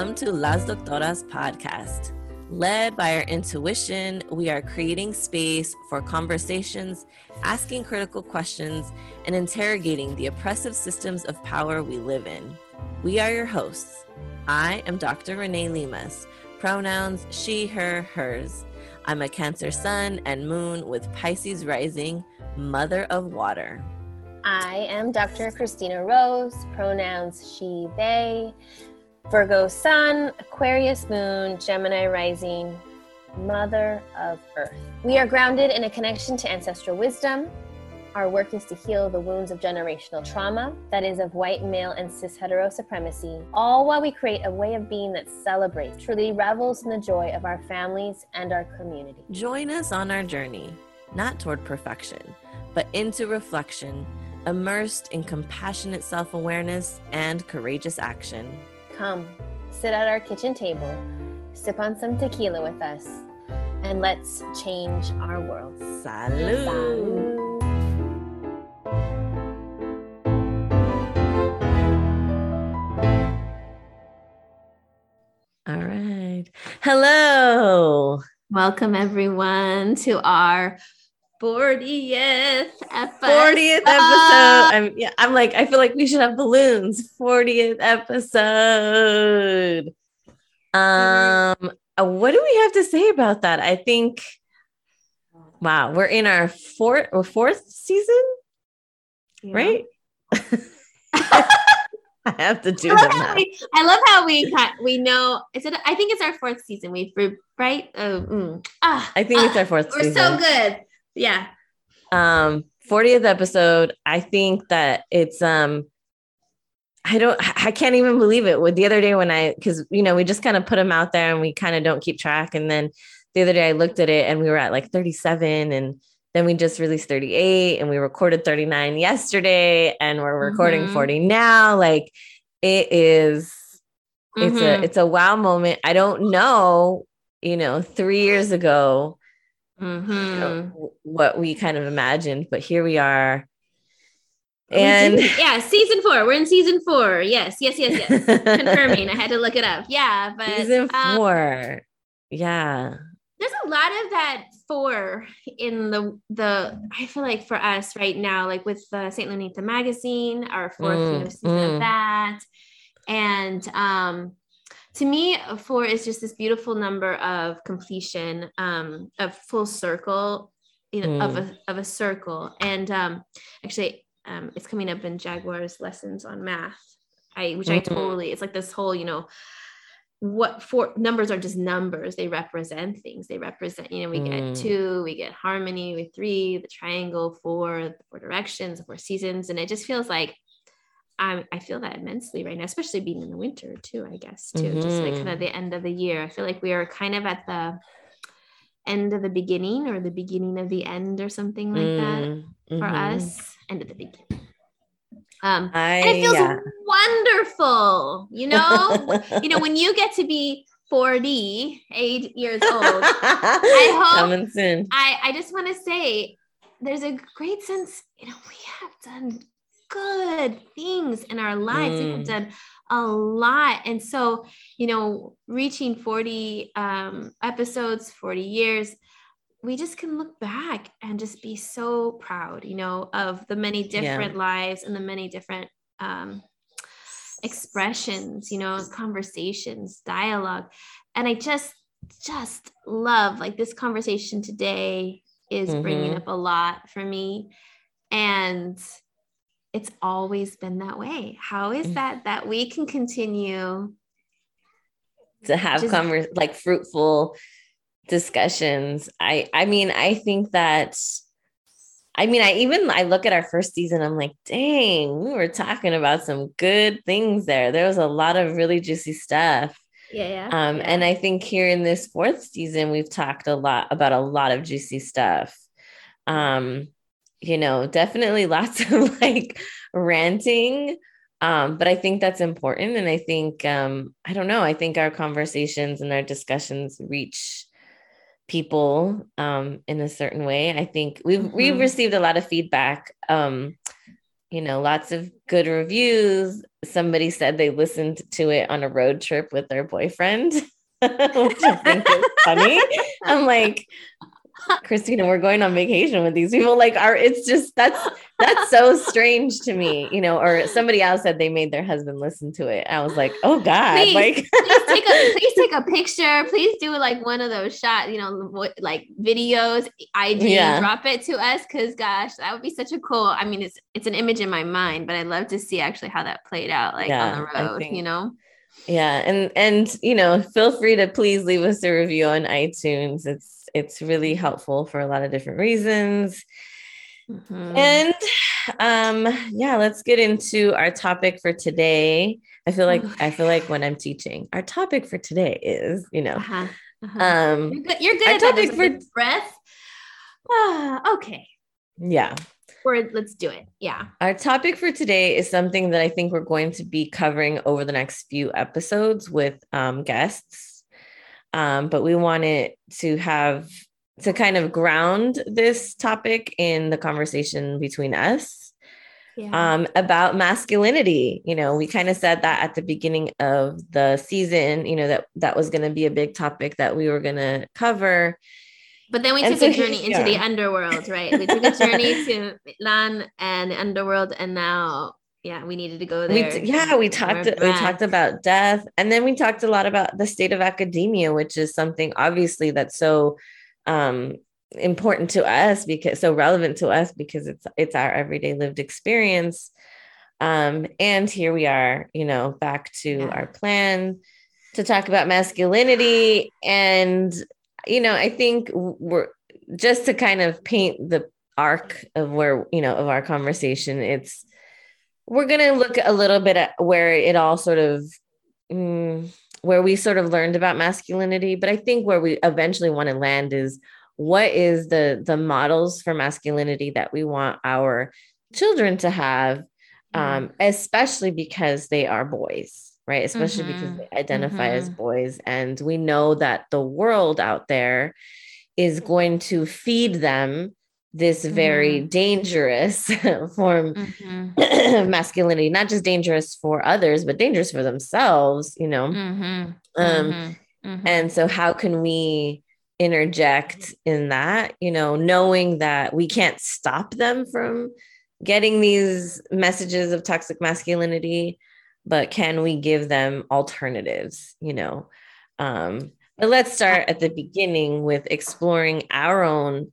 Welcome to Las Doctoras podcast. Led by our intuition, we are creating space for conversations, asking critical questions, and interrogating the oppressive systems of power we live in. We are your hosts. I am Dr. Renee Limas, pronouns she, her, hers. I'm a Cancer sun and moon with Pisces rising, mother of water. I am Dr. Christina Rose, pronouns she, they, Virgo sun, Aquarius moon, Gemini rising, mother of earth. We are grounded in a connection to ancestral wisdom. Our work is to heal the wounds of generational trauma, that is, of white male and cis hetero supremacy, all while we create a way of being that celebrates, truly revels in the joy of our families and our community. Join us on our journey, not toward perfection, but into reflection, immersed in compassionate self awareness and courageous action. Come, sit at our kitchen table, sip on some tequila with us, and let's change our world. Salud. Salud. All right. Hello. Welcome everyone to our 40th episode. 40th episode. I'm yeah, I'm like, I feel like we should have balloons. 40th episode. Um, uh, what do we have to say about that? I think wow, we're in our fourth or fourth season, Yeah. right? I have to do I love, how we, I love how we we know is it I think it's our fourth season. We've right? Oh, mm. ah, I think it's ah, our fourth We're season. so good. Yeah. um 40th episode i think that it's um i don't i can't even believe it with the other day when i because you know we just kind of put them out there and we kind of don't keep track and then the other day i looked at it and we were at like 37 and then we just released 38 and we recorded 39 yesterday and we're recording Mhm. 40 now like it is it's Mhm. a it's a wow moment i don't know you know three years ago you know, what we kind of imagined, but here we are. And yeah, season four. We're in season four. Yes, yes, yes, yes. Confirming. I had to look it up. Yeah, but season um, four. yeah. there's a lot of that four in the the I feel like for us right now, like with the St. Lunita magazine, our fourth you know, Mm, season mm. of that. And um to me, four is just this beautiful number of completion, um, of full circle, you know, of Mm. a of a circle. And um actually um it's coming up in Jaguar's lessons on math. I which I Mhm. totally it's like this whole, you know, what four numbers are just numbers they represent things they represent you know we Mm. get two we get harmony with three the triangle four the four directions the four seasons and it just feels like I feel that immensely right now especially being in the winter too i guess too just like kind of the end of the year i feel like we are kind of at the end of the beginning or the beginning of the end or something like that Mm, for mhm. us end of the beginning um I, and it feels yeah. wonderful you know you know, when you get to be 40, eight years old, I hope- coming soon. I, I just want to say there's a great sense, you know, we have done good things in our lives. Mm. have done a lot. And so, you know, reaching 40 um, episodes, 40 years, we just can look back and just be so proud, you know, of the many Yeah. different lives and the many different um, expressions, you know, conversations, dialogue. And I just, just love like this conversation today is bringing Mhm. up a lot for me. And it's always been that way. How is Mm. that that we can continue? to have Just- like fruitful discussions. I I mean, I think that I mean, I even I look at our first season, I'm like, dang, we were talking about some good things there. There was a lot of really juicy stuff. Yeah, yeah. Um, yeah. and I think here in this fourth season, we've talked a lot about a lot of juicy stuff. Um, you know, definitely lots of like ranting. Um, but I think that's important. And I think, um, I don't know, I think our conversations and our discussions reach people um, in a certain way. I think we've we've Mhm. received a lot of feedback um, you know, lots of good reviews. Somebody said they listened to it on a road trip with their boyfriend, which I think is funny. I'm like, Christina, we're going on vacation with these people. Like, are it's just that's that's so strange to me, you know. Or somebody else said they made their husband listen to it. I was like, oh god, please, like please take a please take a picture. Please do like one of those shots, you know, like videos, IG, yeah. drop it to us because gosh, that would be such a cool. I mean, it's it's an image in my mind, but I'd love to see actually how that played out, like yeah, on the road, think, you know. Yeah, and and you know, feel free to please leave us a review on iTunes. It's it's really helpful for a lot of different reasons. Mm-hmm. And um yeah, let's get into our topic for today. I feel like I feel like when I'm teaching, our topic for today is, you know, uh-huh. Uh-huh. um you're good, you're good at topic for breath. Ah, okay. Yeah. Or let's do it. Yeah. Our topic for today is something that I think we're going to be covering over the next few episodes with um, guests um, but we wanted to have to kind of ground this topic in the conversation between us yeah. um, about masculinity. You know, we kind of said that at the beginning of the season, you know, that that was going to be a big topic that we were going to cover. But then we and took so, a journey into yeah. the underworld, right? We took a journey to Mictlan and the underworld, and now yeah we needed to go there we, yeah we talked we talked about death and then we talked a lot about the state of academia which is something obviously that's so um important to us because so relevant to us because it's it's our everyday lived experience. Um and here we are you know back to yeah. our plan to talk about masculinity. And you know i think we're just to kind of paint the arc of where you know of our conversation it's we're going to look a little bit at where it all sort of mm, where we sort of learned about masculinity but i think where we eventually want to land is what is the the models for masculinity that we want our children to have mm-hmm. um, especially because they are boys right especially mm-hmm. because they identify mm-hmm. as boys and we know that the world out there is going to feed them this very mm-hmm. dangerous form mm-hmm. of masculinity not just dangerous for others but dangerous for themselves you know mm-hmm. um mm-hmm. Mm-hmm. and so how can we interject in that you know knowing that we can't stop them from getting these messages of toxic masculinity but can we give them alternatives you know um but let's start at the beginning with exploring our own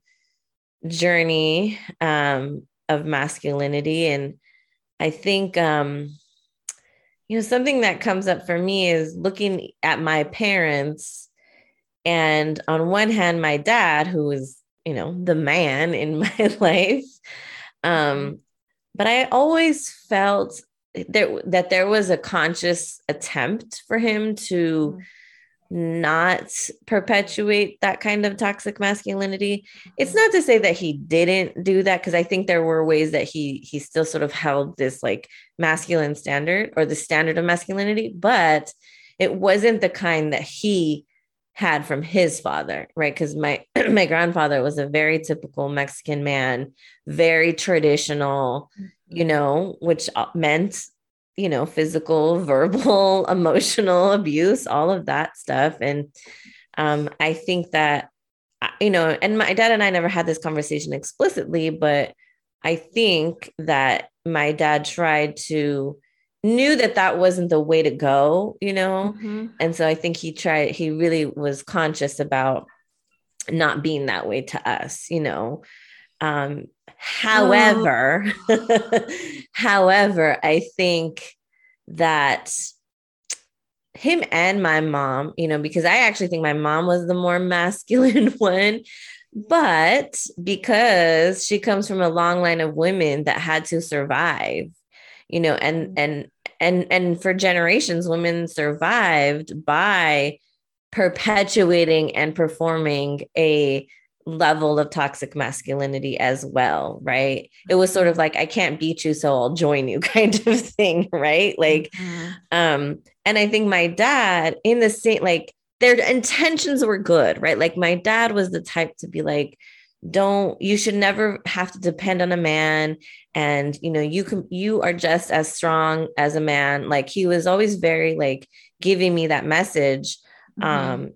journey um, of masculinity. And I think, um, you know, something that comes up for me is looking at my parents. And on one hand, my dad, who is, you know, the man in my life. Um, but I always felt there, that there was a conscious attempt for him to. Mm-hmm not perpetuate that kind of toxic masculinity. It's not to say that he didn't do that because i think there were ways that he he still sort of held this like masculine standard or the standard of masculinity but it wasn't the kind that he had from his father right? Because my my grandfather was a very typical mexican man very traditional you mm-hmm. know which uh, meant you know, physical, verbal, emotional abuse, all of that stuff. And um, I think that, you know, and my dad and I never had this conversation explicitly, but I think that my dad tried to knew that that wasn't the way to go, you know? Mm-hmm. And so I think he tried, he really was conscious about not being that way to us, you know? Um, However, oh. however, I think that him and my mom, you know, because I actually think my mom was the more masculine one, but because she comes from a long line of women that had to survive, you know, and mm. and and and for generations women survived by perpetuating and performing a level of toxic masculinity as well, right? It was sort of mm-hmm. like I can't beat you so I'll join you kind of thing, right? Like mm-hmm. um and I think my dad in the same like their intentions were good, right? Like my dad was the type to be like don't you should never have to depend on a man and you know you can you are just as strong as a man like he was always very like giving me that message mm-hmm. um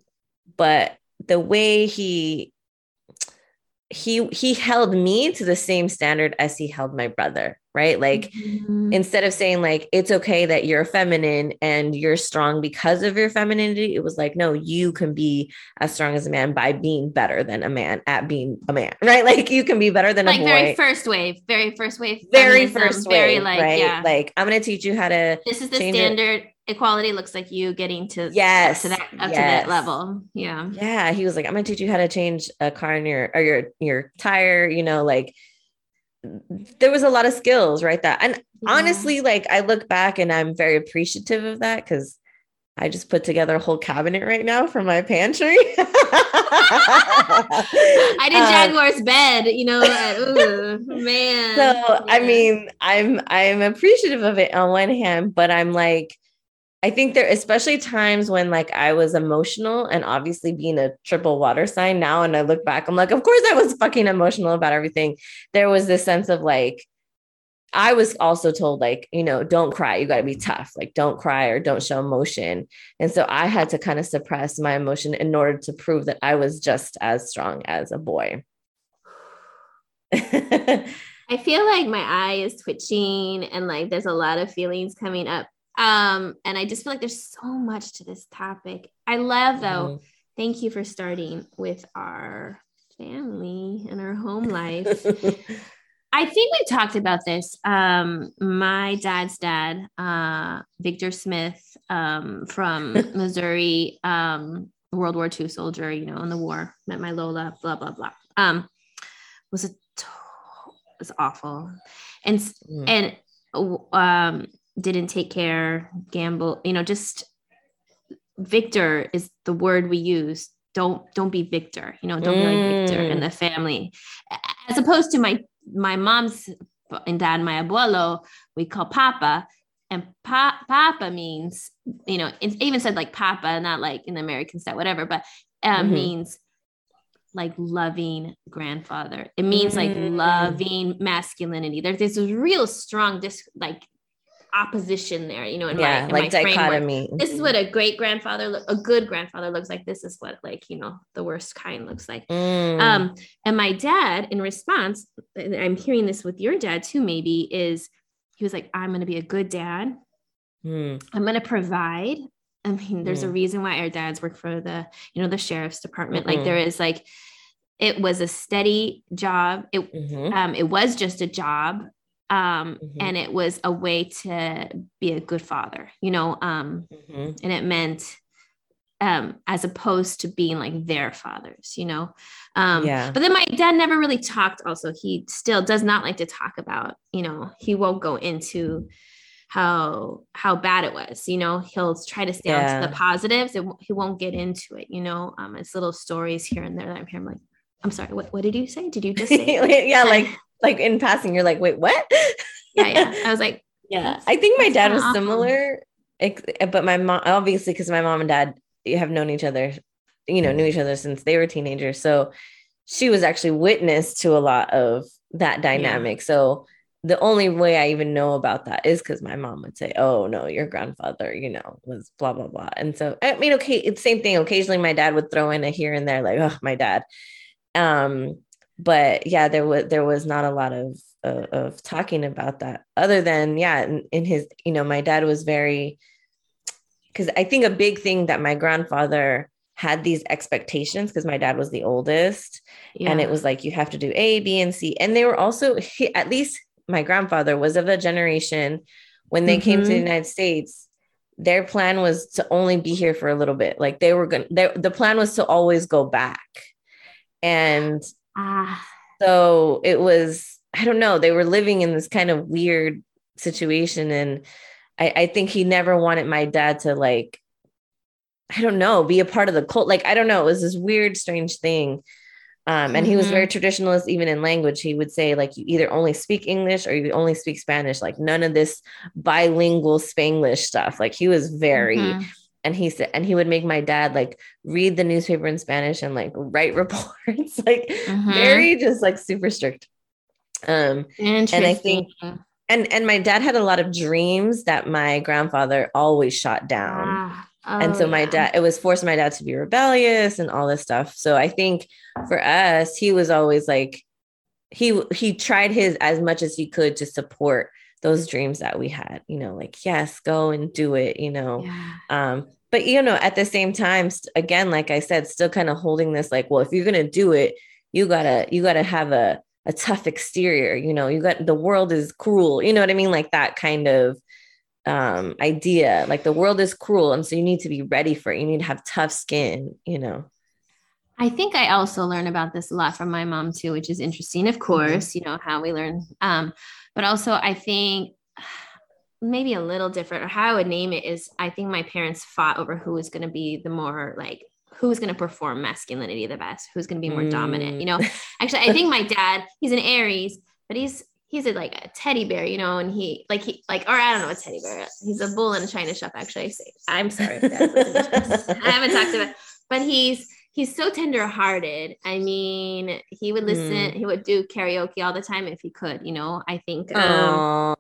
but the way he he he held me to the same standard as he held my brother right? Like mm-hmm. instead of saying like it's okay that you're feminine and you're strong because of your femininity it was like no you can be as strong as a man by being better than a man at being a man right? Like you can be better than like a boy. very first wave very first wave very first very like right? yeah. Like i'm gonna teach you how to this is the standard equality looks like you getting to yes to that up yes. to that level. Yeah. Yeah he was like i'm gonna teach you how to change a car in your or your your tire you know like there was a lot of skills right that and yeah. honestly like i look back and i'm very appreciative of that because I just put together a whole cabinet right now for my pantry. I did um, Jaguar's um, bed, you know. Ooh, man. So yeah. I mean, I'm I'm appreciative of it on one hand, but I'm like, I think there, especially times when like I was emotional and obviously being a triple water sign now, and I look back, I'm like, of course I was fucking emotional about everything. There was this sense of like, I was also told, like, you know, don't cry. You got to be tough. Like, don't cry or don't show emotion. And so I had to kind of suppress my emotion in order to prove that I was just as strong as a boy. I feel like my eye is twitching and like there's a lot of feelings coming up um, and I just feel like there's so much to this topic. I love though, mm-hmm. thank you for starting with our family and our home life. I think we've talked about this. Um, my dad's dad, uh, Victor Smith, um, from Missouri, um, World War II soldier, you know, in the war, met my Lola, blah, blah, blah. Um, was a it was awful. And, mm. and, um, didn't take care, gamble, you know, just victor is the word we use. Don't don't be victor, you know, don't mm. be like victor in mm. the family. As opposed to my my mom's and dad, my abuelo, we call papa. And pa- papa means, you know, it even said like papa, not like in the American style, whatever, but um, mm-hmm. means like loving grandfather. It means like mm. loving masculinity. There's this real strong, this like opposition there, you know, in yeah, my, in like my dichotomy. Framework. This is what a great grandfather, a good grandfather looks like. This is what like, you know, the worst kind looks like. Mm. Um, and my dad, in response, and I'm hearing this with your dad too, maybe, is he was like, I'm going to be a good dad. Mm. I'm going to provide. I mean, there's mm. a reason why our dads work for the, you know, the sheriff's department. Mm-hmm. Like there is like, it was a steady job. It, mm-hmm. um, it was just a job um, mm-hmm. and it was a way to be a good father you know um, mm-hmm. and it meant um, as opposed to being like their fathers you know um, yeah. but then my dad never really talked also he still does not like to talk about you know he won't go into how how bad it was you know he'll try to stay yeah. on to the positives and he won't get into it you know um it's little stories here and there that i'm hearing like i'm sorry what, what did you say did you just say yeah like like in passing, you're like, wait, what? yeah, yeah. I was like, yeah. I think my dad was awesome. similar, but my mom, obviously, because my mom and dad have known each other, you know, knew each other since they were teenagers. So she was actually witness to a lot of that dynamic. Yeah. So the only way I even know about that is because my mom would say, "Oh no, your grandfather, you know, was blah blah blah." And so I mean, okay, it's same thing. Occasionally, my dad would throw in a here and there, like, "Oh, my dad." Um, but yeah there was there was not a lot of uh, of talking about that other than yeah in, in his you know my dad was very because i think a big thing that my grandfather had these expectations because my dad was the oldest yeah. and it was like you have to do a b and c and they were also he, at least my grandfather was of a generation when they mm-hmm. came to the mm-hmm. united states their plan was to only be here for a little bit like they were going to the plan was to always go back and Ah. So it was, I don't know, they were living in this kind of weird situation. And I, I think he never wanted my dad to like, I don't know, be a part of the cult. Like, I don't know, it was this weird, strange thing. Um, and mm-hmm. he was very mm-hmm. traditionalist, even in language. He would say, like, you either only speak English or you only speak Spanish, like, none of this bilingual Spanglish stuff. Like, he was very, mm-hmm. And he said and he would make my dad like read the newspaper in spanish and like write reports like mm-hmm. very just like super strict um and i think and and my dad had a lot of dreams that my grandfather always shot down ah. Oh, and so my yeah. dad, it was forcing my dad to be rebellious and all this stuff. So I think for us, he was always like, he he tried his as much as he could to support those dreams that we had you know like yes go and do it you know yeah. um but you know at the same time again like i said still kind of holding this like well if you're going to do it you got to you got to have a a tough exterior you know you got the world is cruel you know what i mean like that kind of um idea like the world is cruel and so you need to be ready for it you need to have tough skin you know I think I also learn about this a lot from my mom too, which is interesting. Of mm-hmm. course, mm-hmm. you know how we learn, um, but also I think maybe a little different, or how I would name it is I think my parents fought over who was going to be the more like who's going to perform masculinity the best, who's going to be more mm. dominant. You know, mm. actually, I think my dad he's an Aries, but he's he's a, like a teddy bear, you know, and he like he like or I don't know a teddy bear. He's a bull in a china shop. Actually, I am sorry, I haven't talked about, but he's he's so tenderhearted. I mean, he would listen, mm. he would do karaoke all the time if he could, you know. I think um,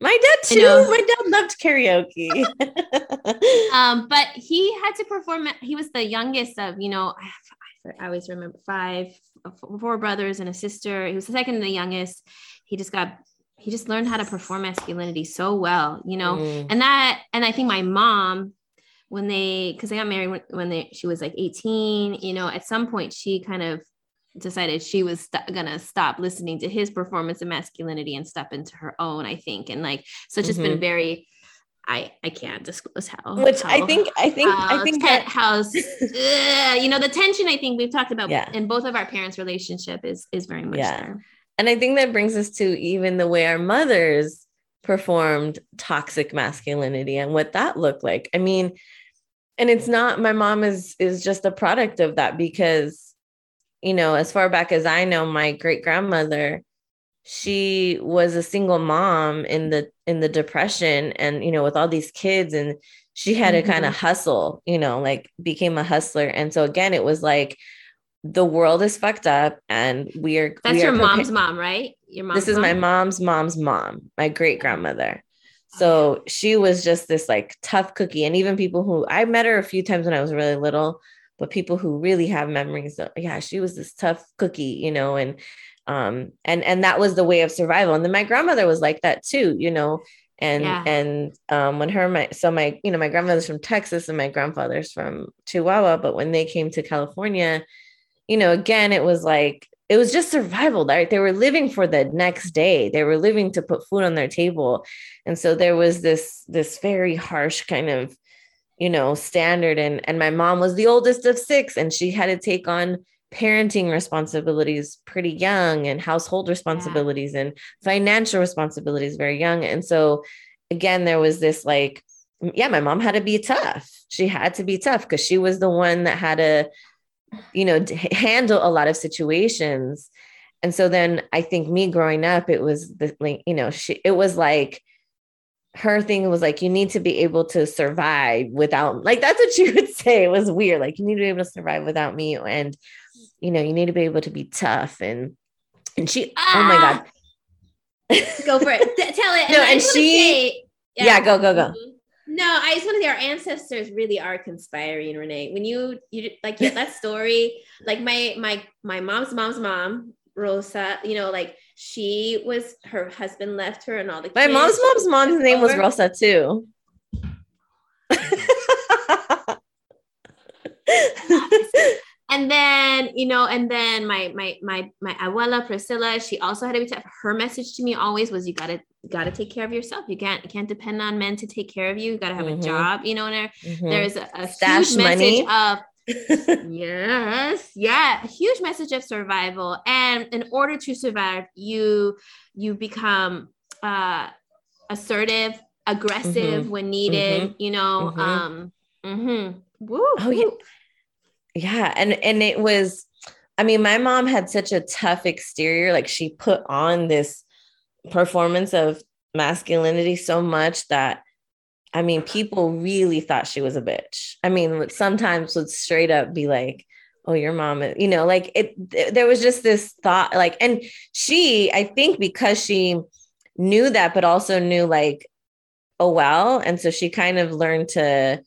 my dad too. You know, my dad loved karaoke. um, but he had to perform. He was the youngest of, you know, I, I always remember five, four brothers and a sister. He was the second and the youngest. He just got he just learned how to perform masculinity so well, you know. Mm. And that and I think my mom when they because they got married when, when they she was like 18 you know at some point she kind of decided she was st- gonna stop listening to his performance of masculinity and step into her own i think and like so it's just mm-hmm. been very I I can't disclose how. Which how, I think I think I think that house, uh, you know, the tension I think we've talked about yeah. in both of our parents' relationship is is very much yeah. there. And I think that brings us to even the way our mothers performed toxic masculinity and what that looked like. I mean, and it's not my mom is is just a product of that because you know as far back as i know my great grandmother she was a single mom in the in the depression and you know with all these kids and she had mm-hmm. to kind of hustle you know like became a hustler. And so again it was like the world is fucked up and we are that's we your mom's mom right? Your mom this is my mom's mom's mom my great grandmother so she was just this like tough cookie. And even people who I met her a few times when I was really little, but people who really have memories of, yeah, she was this tough cookie, you know, and um and and that was the way of survival. And then my grandmother was like that too, you know. And yeah. and um when her my so my you know my grandmother's from Texas and my grandfather's from Chihuahua, but when they came to California, you know, again, it was like it was just survival right? They were living for the next day. They were living to put food on their table. And so there was this this very harsh kind of you know standard. And and my mom was the oldest of six and she had to take on parenting responsibilities pretty young and household responsibilities yeah. and financial responsibilities very young. And so again there was this like yeah my mom had to be tough. She had to be tough because she was the one that had to you know handle a lot of situations and so then i think me growing up it was the like you know she it was like her thing was like you need to be able to survive without like that's what she would say it was weird like you need to be able to survive without me and you know you need to be able to be tough and and she ah! oh my god go for it tell it no and, and she say, yeah. yeah. go go go mm-hmm. No, I just want to say our ancestors really are conspiring, Renee. When you you like that story, like my my my mom's mom's mom, Rosa, you know, like she was her husband left her and all the My mom's mom's mom's name was Rosa too. and then you know and then my my my my abuela priscilla she also had to be tough her message to me always was you gotta gotta take care of yourself you can't you can't depend on men to take care of you you gotta have mm-hmm. a job you know and mm-hmm. there's a, a huge money. message of yes yeah huge message of survival and in order to survive you you become uh assertive aggressive mm-hmm. when needed mm-hmm. you know mm-hmm. um mm-hmm. Woo, oh yeah yeah and and it was i mean my mom had such a tough exterior like she put on this performance of masculinity so much that I mean, people really thought she was a bitch. I mean, sometimes would straight up be like, oh, your mom, you know, like it, there was just this thought, like, and she, I think because she knew that, but also knew like, oh, well. And so she kind of learned to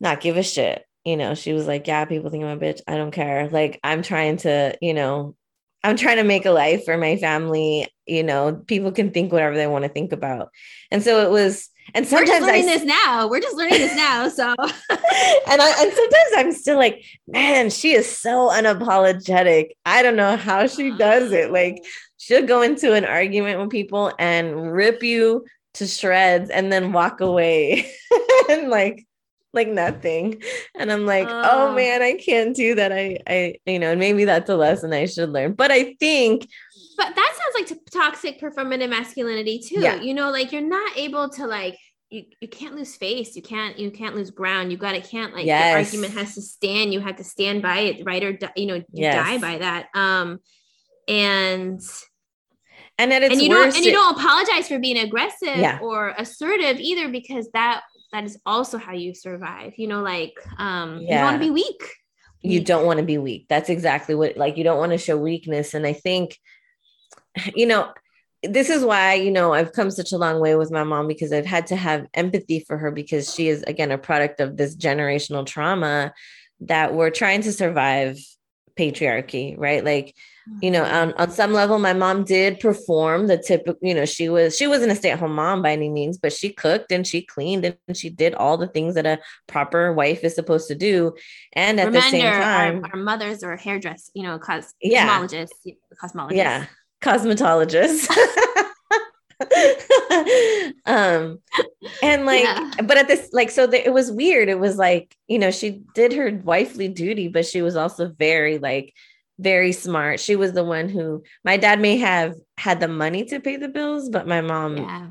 not give a shit. You know, she was like, yeah, people think I'm a bitch. I don't care. Like, I'm trying to, you know, I'm trying to make a life for my family. You know, people can think whatever they want to think about. And so it was, and sometimes We're just learning I, this now. We're just learning this now. So, and I, and sometimes I'm still like, man, she is so unapologetic. I don't know how she does it. Like, she'll go into an argument with people and rip you to shreds and then walk away and like like nothing. And I'm like, uh, oh man, I can't do that. I, I, you know, and maybe that's a lesson I should learn. But I think, but that sounds like toxic performative masculinity too. Yeah. You know, like you're not able to like, you, you can't lose face. You can't, you can't lose ground. You got to can't like yes. the argument has to stand. You have to stand by it, right? Or, you know, you yes. die by that. Um, and, and at its and you worst, don't and you don't apologize for being aggressive yeah. or assertive either because that that is also how you survive you know like um yeah. you don't want to be weak. You don't want to be weak. That's exactly what like you don't want to show weakness. And i think you know this is why you know i've come such a long way with my mom because i've had to have empathy for her because she is again a product of this generational trauma that we're trying to survive patriarchy right? Like you know on, on some level my mom did perform the typical you know she was she wasn't a stay-at-home mom by any means but she cooked and she cleaned and she did all the things that a proper wife is supposed to do and at Remember, the same time our, our mothers are hairdress you know cos- yeah. cosmologists cosmologists yeah cosmetologists um and like yeah. but at this like so the, it was weird it was like you know she did her wifely duty but she was also very like very smart. She was the one who my dad may have had the money to pay the bills, but my mom yeah.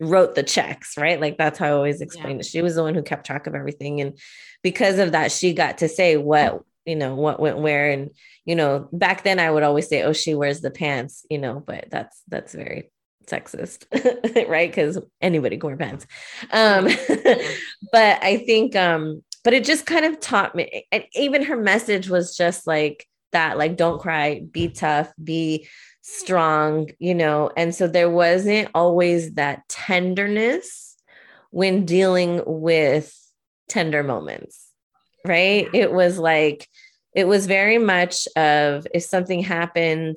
wrote the checks, right? Like that's how I always explained yeah. it. She was the one who kept track of everything. And because of that, she got to say what, you know, what went where. And, you know, back then I would always say, oh, she wears the pants, you know, but that's that's very sexist, right? Because anybody can wear pants. Um, but I think um, but it just kind of taught me, and even her message was just like, that like don't cry be tough be strong you know? And so there wasn't always that tenderness when dealing with tender moments right? It was like it was very much of if something happened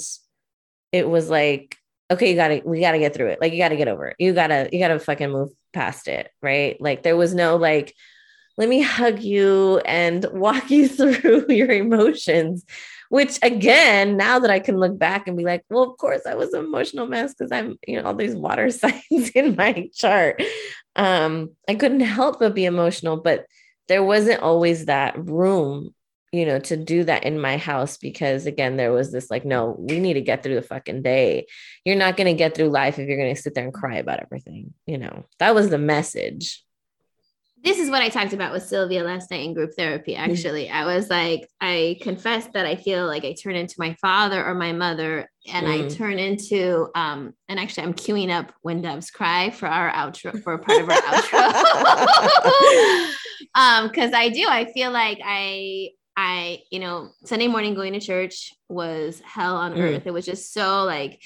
it was like okay you gotta we gotta get through it. Like you gotta get over it. You gotta you gotta fucking move past it right? Like there was no like let me hug you and walk you through your emotions which again, now that I can look back and be like, well, of course I was an emotional mess because I'm, you know, all these water signs in my chart. Um, I couldn't help but be emotional, but there wasn't always that room, you know, to do that in my house because again, there was this like, no, we need to get through the fucking day. You're not going to get through life if you're going to sit there and cry about everything. You know, that was the message this is what I talked about with Sylvia last night in group therapy. Mm-hmm. Actually, I was like, I confess that I feel like I turn into my father or my mother, and mm. I turn into, um, and actually, I'm queuing up when doves cry for our outro, for a part of our outro. um, because I do, I feel like I, I, you know, Sunday morning going to church was hell on mm. earth. It was just so like,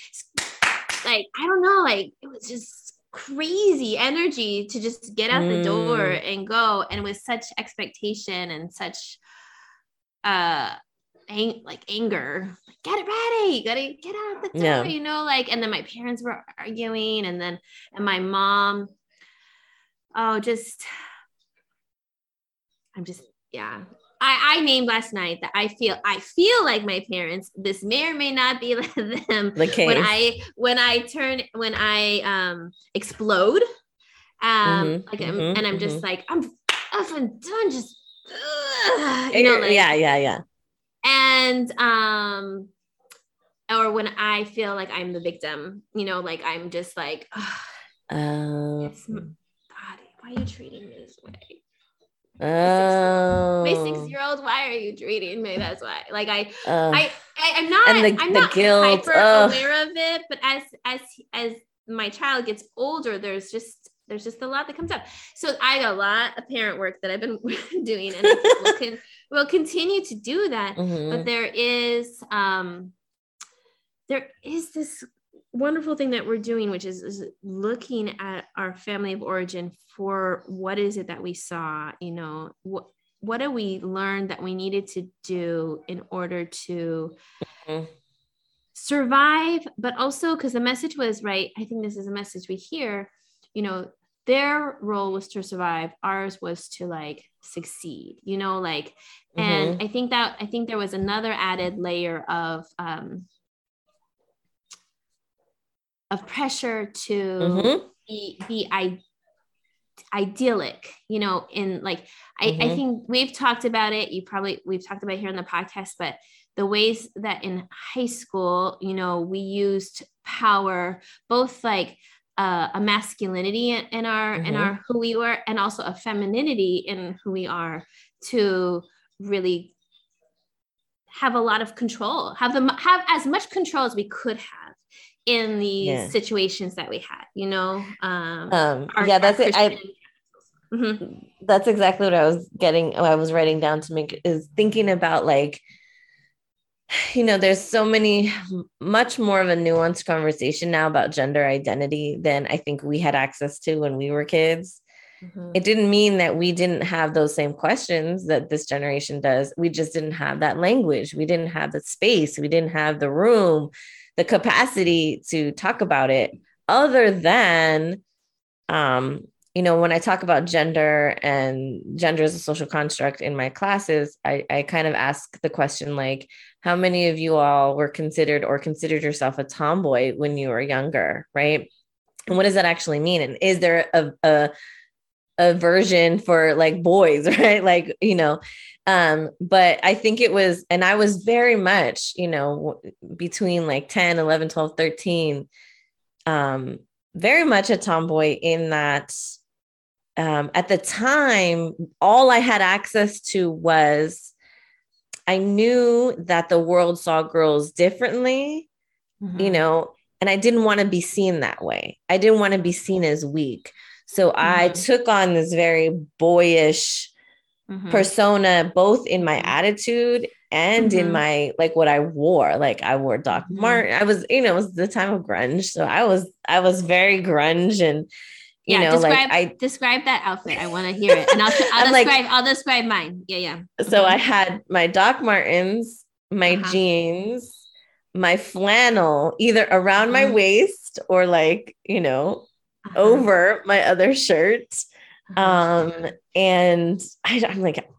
like I don't know, like it was just crazy energy to just get out mm. the door mm. and go and with such expectation and such uh ang- like anger like, get it ready gotta get out the door yeah. you know like and then my parents were arguing and then and my mom oh just i'm just yeah I, I named last night that I feel I feel like my parents. This may or may not be them. The case. When I when I turn when I um explode, um mm-hmm, like mm-hmm, and I'm mm-hmm. just like I'm effing done. Just you know, like, yeah, yeah, yeah. And um, or when I feel like I'm the victim, you know, like I'm just like, oh, God, why are you treating me this way? Oh, my six year old. Why are you treating me? That's why. Like I, uh, I, I, am not. The, I'm the not guilt. hyper uh, aware of it. But as as as my child gets older, there's just there's just a lot that comes up. So I got a lot of parent work that I've been doing, and we'll, con- we'll continue to do that. Mhm. But there is um, there is this wonderful thing that we're doing, which is, is looking at our family of origin for what is it that we saw. You know, what what did we learn that we needed to do in order to Mhm. survive but also because the message was right i think this is a message we hear you know their role was to survive ours was to like succeed you know like and i think that i think there was another added layer of um of pressure to Mhm. be be I, idyllic you know in like I, I Mhm. think we've talked about it you probably we've talked about it here on the podcast but the ways that in high school you know we used power both like uh, a masculinity in, in our in Mhm. our who we were and also a femininity in who we are to really have a lot of control have them have as much control as we could have in these Yeah. situations that we had you know um Um, yeah, that's it. I, Mhm. that's exactly what I was getting. I was writing down to make is thinking about like, you know, there's so many, much more of a nuanced conversation now about gender identity than I think we had access to when we were kids. Mhm. It didn't mean that we didn't have those same questions that this generation does. We just didn't have that language. We didn't have the space. We didn't have the room, the capacity to talk about it, other than, um, you know, when I talk about gender and gender as a social construct in my classes, I, I kind of ask the question like, how many of you all were considered or considered yourself a tomboy when you were younger, right? And what does that actually mean? And is there a, a a version for like boys, right? Like, you know, um, but I think it was, and I was very much, you know, between like 10, 11, 12, 13, um, very much a tomboy in that um, at the time, all I had access to was I knew that the world saw girls differently, you Mhm. know, and I didn't want to be seen that way. I didn't want to be seen as weak. So I Mhm. took on this very boyish Mhm. persona, both in my attitude and in Mhm. my like what I wore. Like I wore Doc Mhm. Martens. I was, you know, it was the time of grunge. So I was, I was very grunge and you yeah, know, describe, like I describe that outfit. I want to hear it, and I'll, I'll I'm like- describe. I'll describe mine. Yeah, yeah. so Mhm. I had my Doc Martens, my Uh-huh. jeans, my flannel, either around my Mhm. waist or like, you know, Uh-huh. over my other shirt. Uh-huh. Um, and I, I'm like,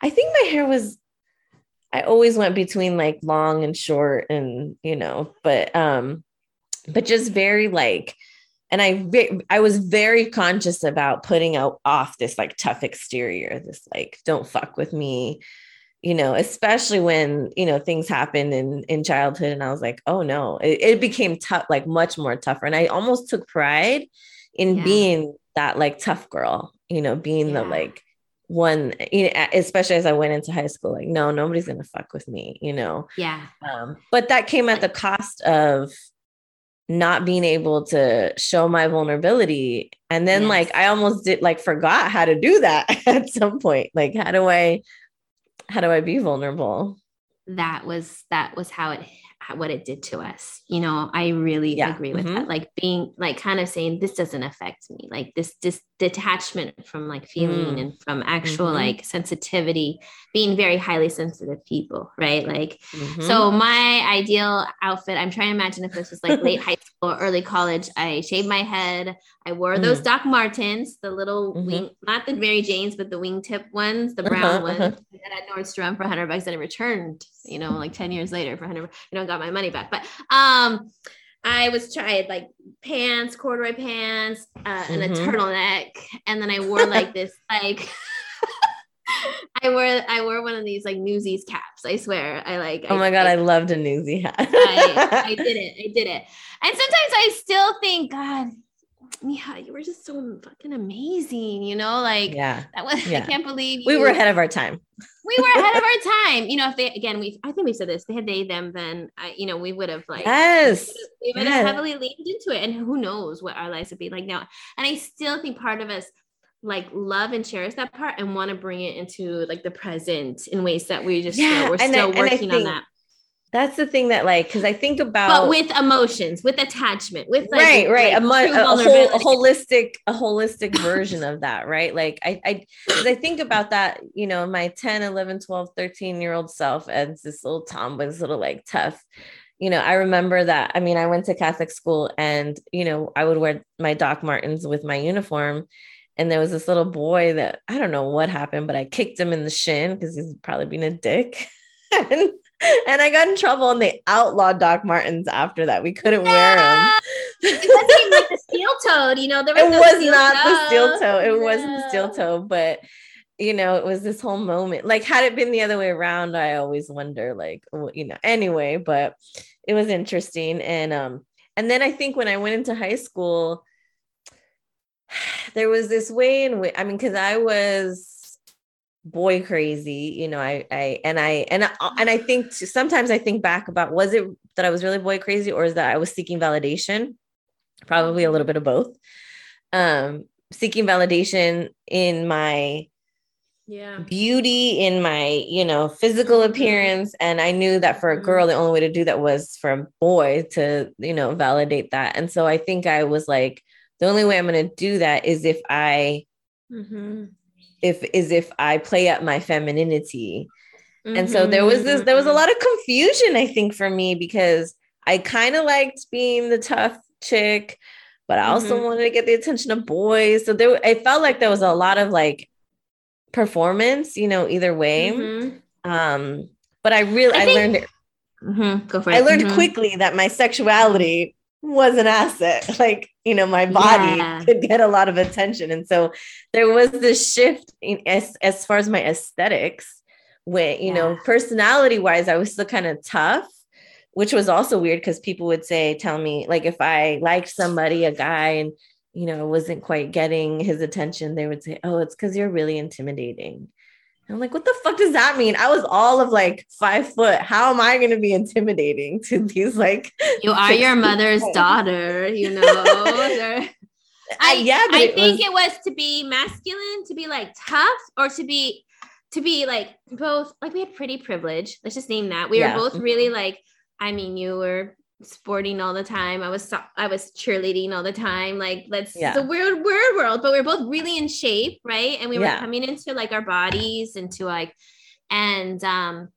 I think my hair was, I always went between like long and short and, you know, but, um, but just very like, and I, I was very conscious about putting out off this like tough exterior, this like, don't fuck with me, you know, especially when, you know, things happened in, in childhood. And I was like, oh no, it, it became tough, like much more tougher. And I almost took pride in Yeah. being that like tough girl, you know, being the like one, you know, especially as I went into high school, like, no, nobody's gonna fuck with me, you know. yeah, Um, but that came at the cost of not being able to show my vulnerability. And then Yes. like I almost did like forgot how to do that at some point. Like, how do I how do I be vulnerable? that was that was how it what it did to us. You know, I really Yeah. agree with Mhm. that. Like being like kind of saying this doesn't affect me. Like this this detachment from like feeling Mm. and from actual Mhm. like sensitivity, being very highly sensitive people, right? Like Mhm. So my ideal outfit, I'm trying to imagine if this was like late high school or early college. I shaved my head. I wore those Mhm. Doc Martens, the little Mhm. wing, not the Mary Janes, but the wingtip ones, the brown Uh-huh, ones uh-huh. that at Nordstrom for 100 bucks. And I returned, you know, like 10 years later for 100, you know, got my money back. But um, I was tried like pants, corduroy pants, uh, and a Mhm. turtleneck, and then I wore like this like. I wore I wore one of these like Newsies caps. I swear. I like. oh my god, I loved a newsy hat. I, I did it. I did it. And sometimes I still think, God, Mija, you were just so fucking amazing, you know, like yeah, that was Yeah. I can't believe we were ahead of our time. We were ahead of our time. You know, if they again, we I think we said this, they had they them, then I, you know, we would have like Yes. we would yes. have heavily leaned into it. And who knows what our lives would be like now. And I still think part of us like love and cherish that part and want to bring it into like the present in ways that we just Yeah, still, we're still I working on that. That's the thing that like because I think about But with emotions, with attachment, with like, right right. like, a, a, whole a holistic a holistic version of that right? Like i i i think about that you know my 10 11 12 13 year old self as this little tomboy this little like tough. You know i remember that i mean i went to catholic school and you know i would wear my doc martens with my uniform and there was this little boy that i don't know what happened but i kicked him in the shin because he's probably being a dick. And, and i got in trouble and they outlawed doc martens after that we couldn't wear them it wasn't like the steel toed, you know. There was it no was not the steel toe. It No. wasn't the steel toe, but you know, it was this whole moment. Like, had it been the other way around, I always wonder, like, you know, anyway, but it was interesting. And um, and then I think when I went into high school, there was this way in which I mean, because I was boy crazy, you know, I I and I and I and I think sometimes I think back about was it that I was really boy crazy or is that I was seeking validation? Probably a little bit of both. Um, seeking validation in my Yeah. beauty in my you know physical appearance and i knew that for a girl the only way to do that was for a boy to you know validate that and so i think i was like the only way i'm going to do that is if i Mm-hmm. If is if i play up my femininity and so there was this there was a lot of confusion i think for me because i kind of liked being the tough chick but i also Mhm. wanted to get the attention of boys so there i felt like there was a lot of like performance you know either way Mhm. um but i really I i, think- learned it Mhm. Go for it. i learned Mhm. quickly that my sexuality was an asset. Like you know my body Yeah. could get a lot of attention. And so there was this shift in as as far as my aesthetics where you know personality wise i was still kind of tough which was also weird because people would say tell me like if i liked somebody a guy and you know wasn't quite getting his attention they would say oh it's because you're really intimidating I'm like, what the fuck does that mean? I was all of like five foot. How am I going to be intimidating to these like? You are your mother's daughter, you know. Uh, there- I, yeah, I it think was- it was to be masculine, to be like tough, or to be to be like both. Like we had pretty privilege. Let's just name that. We Yeah. were both really like. I mean, you were sporting all the time. I was so- I was cheerleading all the time. Like let's Yeah. it's a weird weird world, but we are both really in shape, right? And we were Yeah. coming into like our bodies into like and um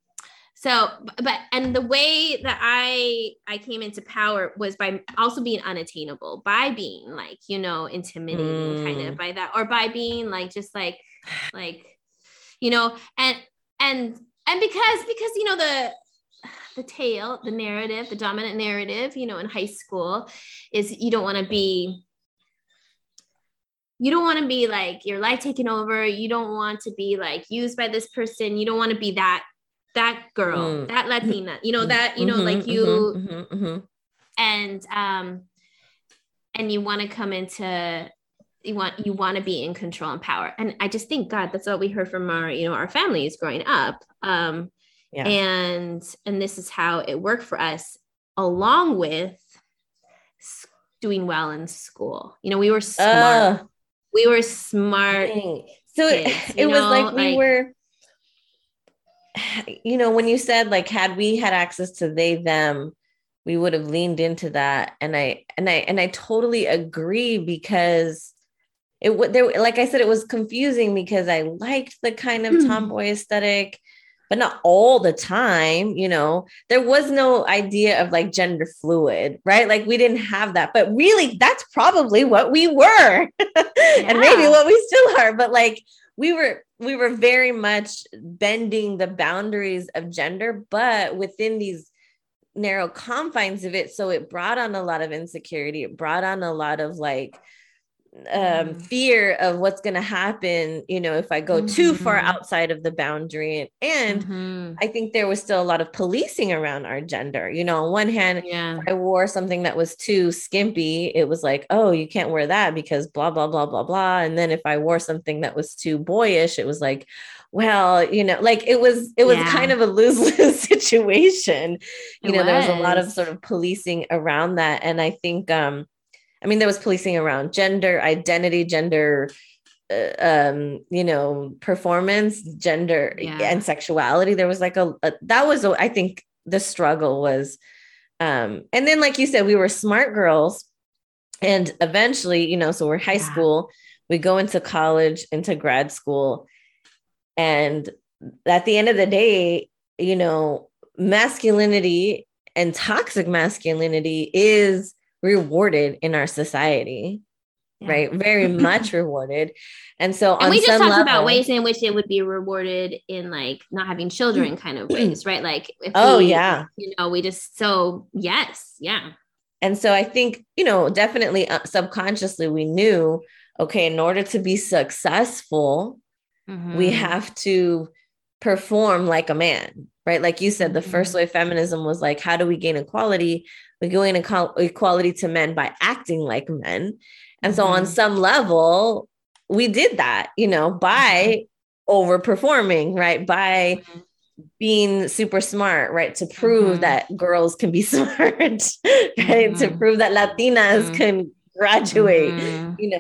so but and the way that i i came into power was by also being unattainable by being like you know intimidating kind Mm. of by that or by being like just like like you know and and and because because you know the the tale the narrative the dominant narrative you know in high school is you don't want to be you don't want to be like your life taken over you don't want to be like used by this person you don't want to be that that girl Mm. that latina you know that you know Mhm, like you mhm, mhm, mhm. and um and you want to come into you want you want to be in control and power and i just think god that's what we heard from our you know our families growing up um Yeah. and and this is how it worked for us along with doing well in school you know we were smart Ugh, we were smart dang. so it, kids, it you was like we like- were you know when you said like had we had access to they them we would have leaned into that and i and i and i totally agree because it would there like i said it was confusing because i liked the kind of Hmm. tomboy aesthetic but not all the time you know? There was no idea of like gender fluid right? Like we didn't have that but really that's probably what we were. And maybe what we still are but like we were we were very much bending the boundaries of gender but within these narrow confines of it. So it brought on a lot of insecurity. It brought on a lot of like um, Mhm. fear of what's going to happen, you know, if I go too far Mhm. outside of the boundary. And Mhm. I think there was still a lot of policing around our gender. You know, on one hand, yeah I wore something that was too skimpy, it was like, oh, you can't wear that because blah, blah, blah, blah, blah. And then if I wore something that was too boyish, it was like, well, you know, like it was, it was Yeah. kind of a lose lose situation. You It know, there was a lot of sort of policing around that. And I think, um, I mean, there was policing around gender identity, gender, uh, um, you know, performance, gender Yeah. and sexuality. There was like a, a that was, a- I think, the struggle was, um, and then like you said, we were smart girls, and eventually, you know, so we're high Yeah. school, we go into college, into grad school, and at the end of the day, you know, masculinity and toxic masculinity is rewarded in our society, Yeah. right? Very much rewarded. And so, and we just talked level, about ways in which it would be rewarded in like not having children kind of ways right like if Oh, we, yeah. you know we just so yes yeah And so I think, you know, definitely uh, subconsciously we knew, okay, in order to be successful, we Mhm. have to perform like a man, right? Like you said, the first Mhm. wave feminism was like, how do we gain equality? We gain equality to men by acting like men. And so, on Mhm. some level, we did that, you know, by overperforming, right? By being super smart, right? To prove Mhm. that girls can be smart, right? To Mhm. prove that Latinas Mhm. can graduate, you know,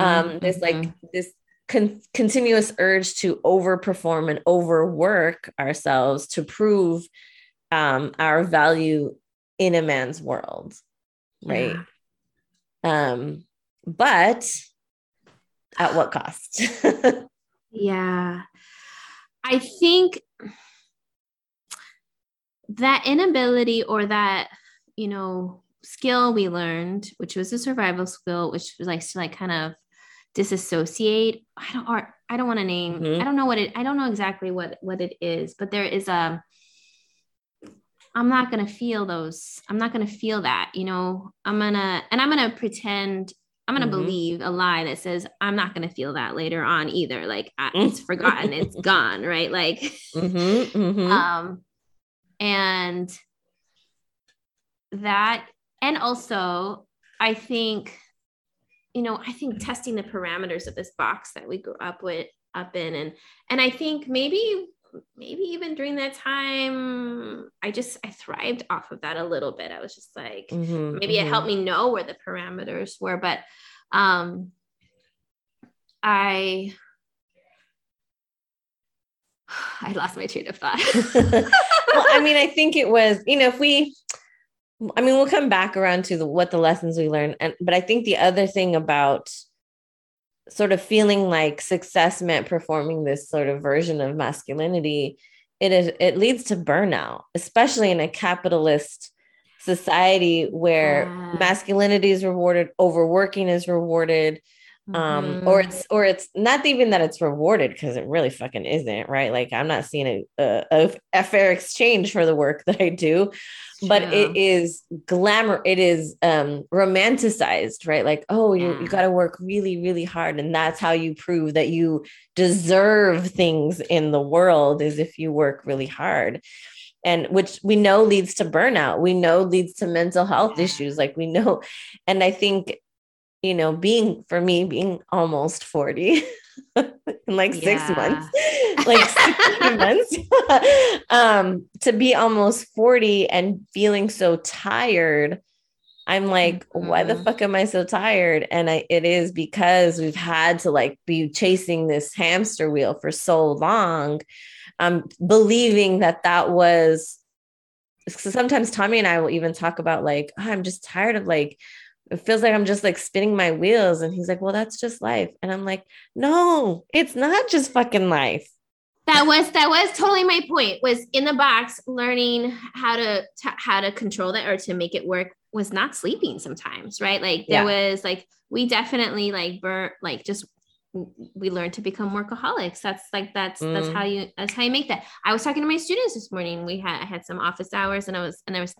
um there's like this con- continuous urge to overperform and overwork ourselves to prove um our value in a man's world right? Um but at what cost? Yeah. I think that inability or that, you know, skill we learned, which was a survival skill, which was like to like kind of disassociate. I don't or I don't want to name, Mhm. I don't know what it I don't know exactly what what it is, but there is a I'm not going to feel those. I'm not going to feel that, you know. I'm going to and I'm going to pretend I'm going to Mhm. believe a lie that says I'm not going to feel that later on either. Like I, it's forgotten, it's gone, right? Like Mhm, mhm. um and that and also I think you know, I think testing the parameters of this box that we grew up with up in and and I think maybe maybe even during that time I just I thrived off of that a little bit. I was just like Mhm, maybe it mhm. helped me know where the parameters were but um I I lost my train of thought. well, I mean, I think it was, you know, if we, I mean, we'll come back around to the, what the lessons we learned. And, but I think the other thing about sort of feeling like success meant performing this sort of version of masculinity, it is, it leads to burnout, especially in a capitalist society where masculinity is rewarded, overworking is rewarded, um or Mhm. it's or it's not even that it's rewarded because it really fucking isn't right like i'm not seeing a, a, a fair exchange for the work that i do but Yeah. it is glamour it is um romanticized right like oh you, Yeah. you got to work really really hard and that's how you prove that you deserve things in the world is if you work really hard and which we know leads to burnout we know leads to mental health Yeah. issues like we know and i think you know being for me being almost 40 in like six months like 16 months. Um to be almost 40 and feeling so tired i'm like why the Mhm. fuck am i so tired? And i it is because we've had to like be chasing this hamster wheel for so long um believing that that was so sometimes tommy and i will even talk about like "Oh, i'm just tired of like it feels like i'm just like spinning my wheels. And he's like well that's just life. And i'm like no it's not just fucking life. That was that was totally my point was in the box learning how to, to how to control that or to make it work was not sleeping sometimes right? Like there was like we definitely like burn like just we learned to become workaholics. That's like that's that's Mm. how you that's how you make that. I was talking to my students this morning. We had i had some office hours and i was and i was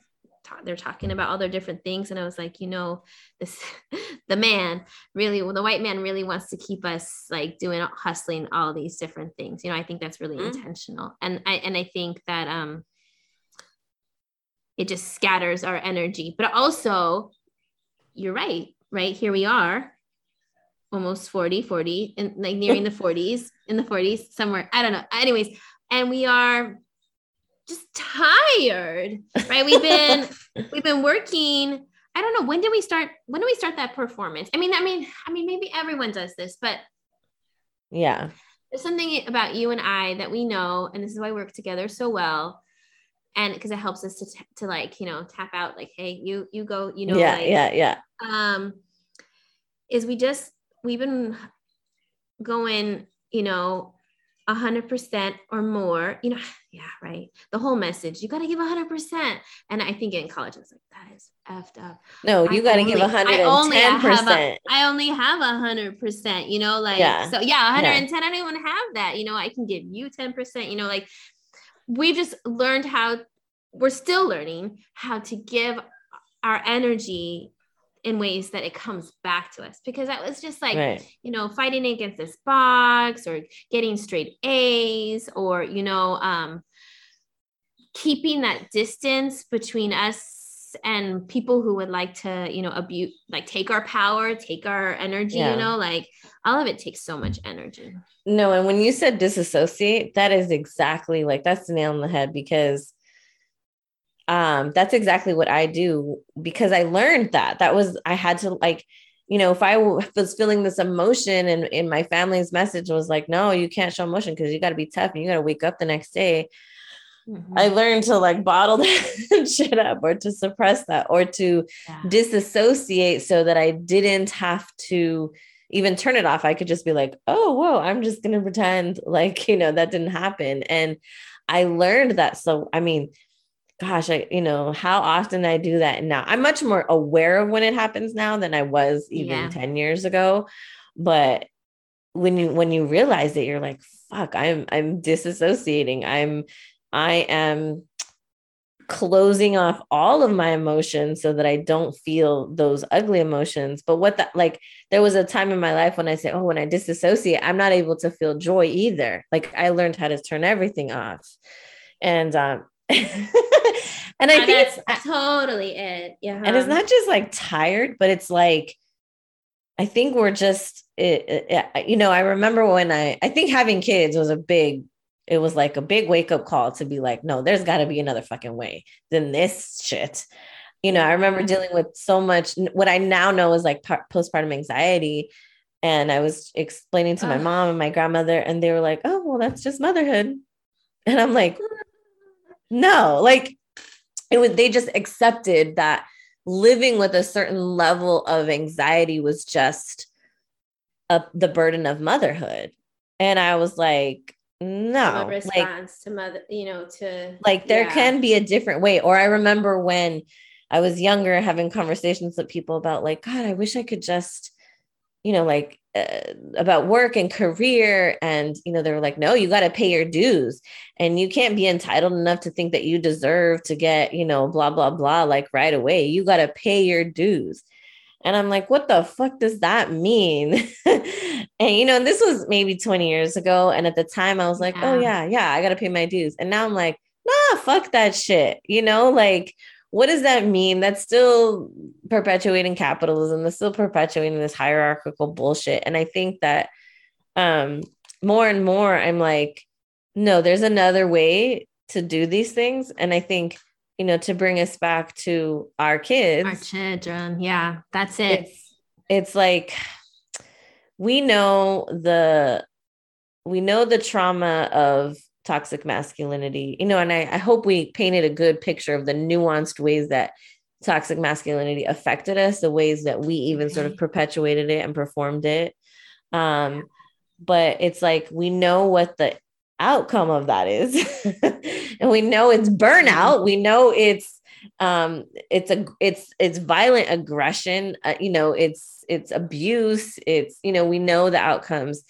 ta- they're talking about all their different things and i was like you know this the man really well, the white man really wants to keep us like doing hustling all these different things you know i think that's really mm-hmm. intentional. And i and i think that um it just scatters our energy. But also you're right right? Here we are almost 40 40 and like nearing the 40s in the 40s somewhere i don't know. Anyways and we are just tired right? We've been we've been working. I don't know when did we start when did we start that performance? I mean i mean i mean maybe everyone does this but yeah. there's something about you and i that we know and this is why we work together so well and because it helps us to, t- to like you know tap out like hey you you go you know yeah like, yeah yeah. um is we just we've been going you know a hundred percent or more, you know, yeah, right. The whole message, you got to give a hundred percent. And I think in college, I was like, that is effed up. No, you got to give a hundred and ten percent. I only have a hundred percent, you know, like, yeah. so yeah, 110. Yeah. I don't even have that, you know, I can give you 10%, you know, like we've just learned how we're still learning how to give our energy in ways that it comes back to us because that was just like right. you know fighting against this box or getting straight A's or you know um keeping that distance between us and people who would like to you know abuse like take our power take our energy yeah. you know like all of it takes so much energy no and when you said disassociate that is exactly like that's the nail on the head because um that's exactly what i do because i learned that that was i had to like you know if I was feeling this emotion and in my family's message was like no you can't show emotion because you got to be tough and you got to wake up the next day mm-hmm. i learned to like bottle that shit up or to suppress that or to yeah. disassociate so that i didn't have to even turn it off i could just be like oh whoa i'm just gonna pretend like you know that didn't happen and i learned that so i mean gosh, I, you know, how often I do that now. I'm much more aware of when it happens now than I was even yeah. 10 years ago. But when you when you realize it, you're like, fuck, I'm I'm disassociating. I'm I am closing off all of my emotions so that I don't feel those ugly emotions. But what that like there was a time in my life when I say, oh, when I disassociate, I'm not able to feel joy either. Like I learned how to turn everything off. And um and I think it's totally it. Yeah. And it's not just like tired, but it's like, I think we're just, it, it, you know, I remember when I, I think having kids was a big, it was like a big wake up call to be like, no, there's got to be another fucking way than this shit. You know, I remember mm-hmm. dealing with so much, what I now know is like postpartum anxiety. And I was explaining to my mom and my grandmother, and they were like, oh, well, that's just motherhood. And I'm like, no, like it was, they just accepted that living with a certain level of anxiety was just a, the burden of motherhood. And I was like, no, response like, to mother, you know, to like there yeah. can be a different way. Or I remember when I was younger having conversations with people about like, God, I wish I could just, you know, like uh, about work and career and you know they were like no you got to pay your dues and you can't be entitled enough to think that you deserve to get you know blah blah blah like right away. You got to pay your dues. And i'm like what the fuck does that mean? And you know and this was maybe 20 years ago and at the time i was like oh, yeah. oh yeah yeah i got to pay my dues. And now i'm like nah fuck that shit you know like what does that mean? That's still perpetuating capitalism. That's still perpetuating this hierarchical bullshit. And I think that um, more and more, I'm like, no, there's another way to do these things. And I think, you know, to bring us back to our kids, our children. Yeah, that's it. It's, it's like we know the we know the trauma of toxic masculinity you know and I, I hope we painted a good picture of the nuanced ways that toxic masculinity affected us the ways that we even sort of perpetuated it and performed it. Um but it's like we know what the outcome of that is. And we know it's burnout. We know it's um it's a it's it's violent aggression. Uh, you know it's it's abuse. It's you know we know the outcomes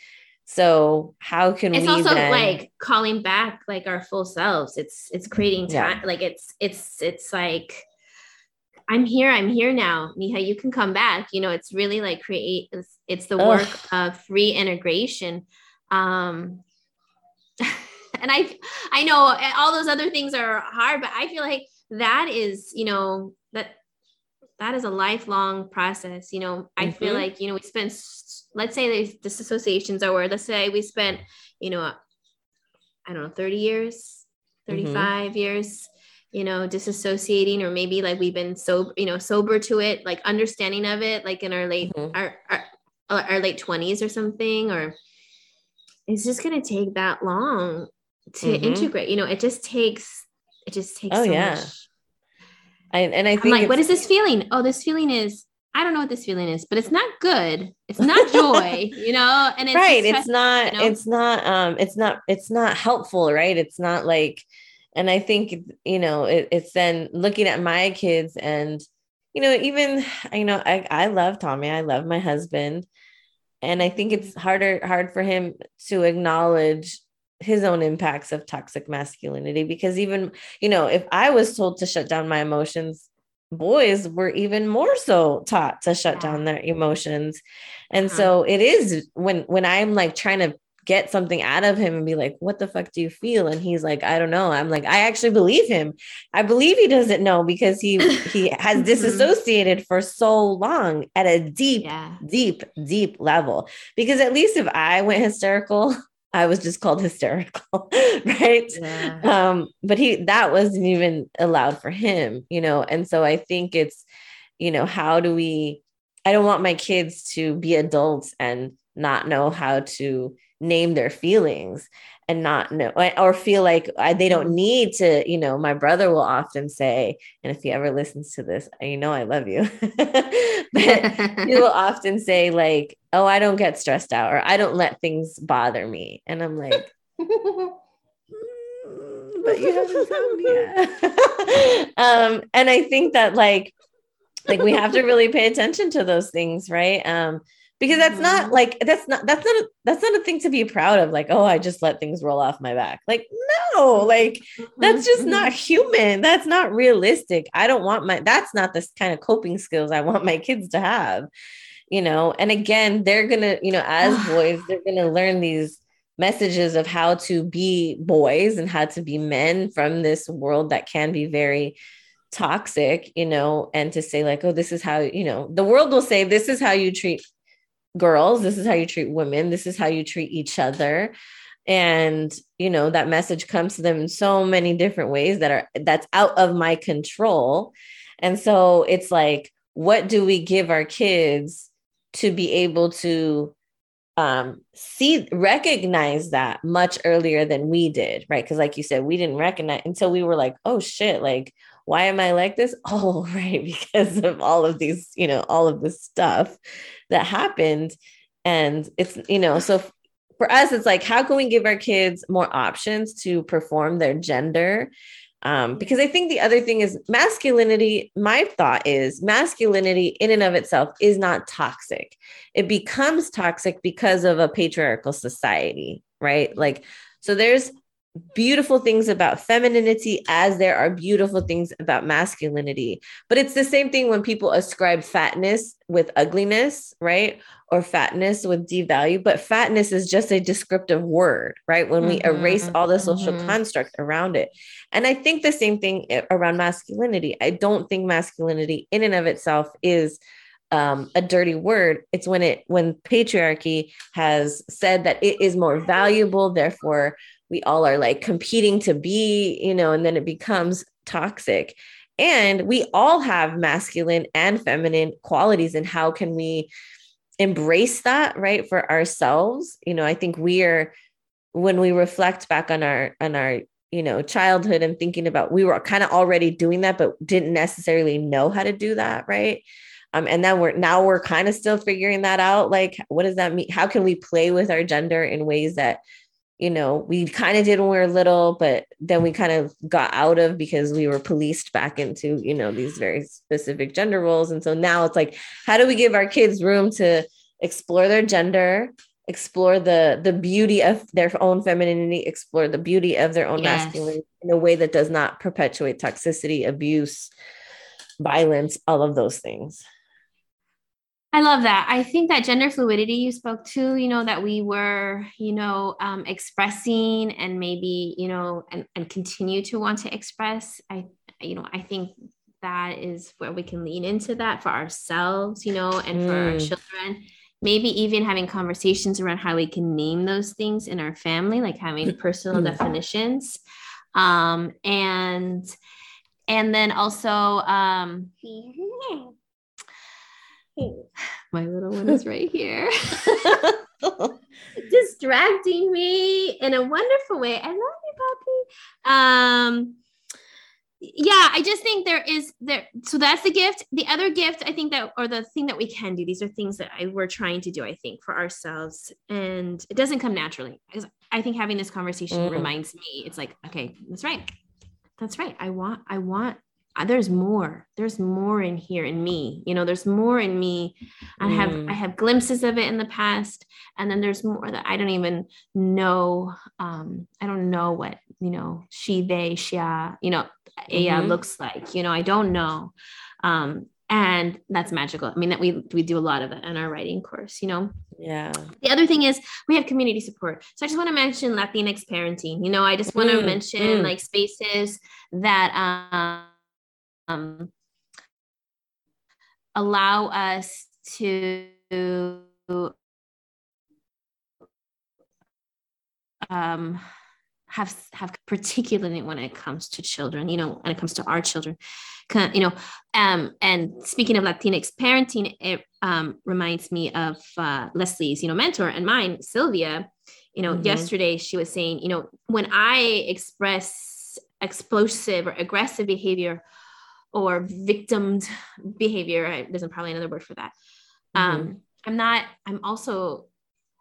so how can we it's we also then... like calling back like our full selves. It's it's creating time. Yeah. Like it's it's it's like I'm here, I'm here now. Mija, you can come back. You know, it's really like create it's, it's the work Ugh. of free integration. Um and I I know all those other things are hard, but I feel like that is, you know, that that is a lifelong process. You know, I mm-hmm. feel like, you know, we spend let's say these disassociations are where let's say we spent, you know, I don't know, 30 years, 35 mm-hmm. years you know disassociating or maybe like we've been so you know sober to it like understanding of it like in our late mm-hmm. our, our our late 20s or something or it's just going to take that long to mm-hmm. integrate you know it just takes it just takes oh so yeah much. I, and i think I'm like what is this feeling oh this feeling is I don't know what this feeling is, but it's not good. It's not joy, you know. And it's right. It's not. You know? It's not. Um. It's not. It's not helpful, right? It's not like and i think you know it, it's then looking at my kids and you know even you know I, I love tommy i love my husband and i think it's harder hard for him to acknowledge his own impacts of toxic masculinity because even you know if i was told to shut down my emotions boys were even more so taught to shut yeah. down their emotions and uh-huh. so it is when when i'm like trying to get something out of him and be like, what the fuck do you feel? And he's like, I don't know. I'm like, I actually believe him. I believe he doesn't know because he he has mm-hmm. disassociated for so long at a deep, yeah. deep, deep level. Because at least if I went hysterical, I was just called hysterical, right? Yeah. Um, but he that wasn't even allowed for him, you know. And so I think it's, you know, how do we I don't want my kids to be adults and not know how to name their feelings and not know or feel like they don't mm-hmm. need to you know my brother will often say and if he ever listens to this you know i love you. But he will often say like oh i don't get stressed out or i don't let things bother me. And i'm like mm, but you haven't told me yet. Um and i think that like like we have to really pay attention to those things right? Um because that's mm-hmm. not like that's not that's not a, that's not a thing to be proud of like oh i just let things roll off my back. Like no like that's just not mm-hmm. human. That's not realistic. I don't want my that's not the kind of coping skills i want my kids to have you know? And again they're gonna you know as boys they're gonna learn these messages of how to be boys and how to be men from this world that can be very toxic you know? And to say like oh this is how you know the world will say this is how you treat girls this is how you treat women this is how you treat each other. And you know that message comes to them in so many different ways that are that's out of my control. And so it's like what do we give our kids to be able to um see recognize that much earlier than we did right? Because like you said we didn't recognize until we were like oh shit like why am i like this oh right because of all of these you know all of this stuff that happened and it's you know so for us it's like how can we give our kids more options to perform their gender um, because I think the other thing is masculinity. My thought is masculinity in and of itself is not toxic. It becomes toxic because of a patriarchal society, right? Like, so there's beautiful things about femininity as there are beautiful things about masculinity. But it's the same thing when people ascribe fatness with ugliness, right? Or fatness with devalue. But fatness is just a descriptive word, right? When we mm-hmm, erase all the social mm-hmm. construct around it. And I think the same thing around masculinity. I don't think masculinity in and of itself is um, a dirty word. It's when it when patriarchy has said that it is more valuable, therefore we all are like competing to be, you know, and then it becomes toxic. And we all have masculine and feminine qualities. And how can we embrace that, right, for ourselves? You know, I think we are, when we reflect back on our, on our, you know, childhood and thinking about, we were kind of already doing that, but didn't necessarily know how to do that, right? Um, and then we're now we're kind of still figuring that out. Like, what does that mean? How can we play with our gender in ways that you know, we kind of did when we were little, but then we kind of got out of because we were policed back into, you know, these very specific gender roles. And so now it's like, how do we give our kids room to explore their gender, explore the the beauty of their own femininity, explore the beauty of their own yes. masculinity in a way that does not perpetuate toxicity, abuse, violence, all of those things. I love that. I think that gender fluidity you spoke to, you know, that we were, you know, um, expressing and maybe, you know, and, and continue to want to express. I, you know, I think that is where we can lean into that for ourselves, you know, and for our mm. children. Maybe even having conversations around how we can name those things in our family, like having personal mm. definitions. Um, and and then also um my little one is right here. Distracting me in a wonderful way. I love you, Poppy. Um, yeah, I just think there is there. So that's the gift. The other gift, I think that, or the thing that we can do. These are things that I, we're trying to do. I think for ourselves, and it doesn't come naturally. Because I think having this conversation mm. reminds me. It's like, okay, that's right. That's right. I want. I want there's more there's more in here in me you know there's more in me i have mm. i have glimpses of it in the past and then there's more that i don't even know um i don't know what you know she they she you know mm-hmm. looks like you know i don't know um and that's magical i mean that we we do a lot of it in our writing course you know yeah the other thing is we have community support so i just want to mention latinx parenting you know i just want to mm. mention mm. like spaces that um um, allow us to um, have have particularly when it comes to children you know when it comes to our children you know um, and speaking of latinx parenting it um, reminds me of uh, leslie's you know mentor and mine sylvia you know mm-hmm. yesterday she was saying you know when i express explosive or aggressive behavior or victimed behavior. There's probably another word for that. Mm-hmm. Um, I'm not, I'm also,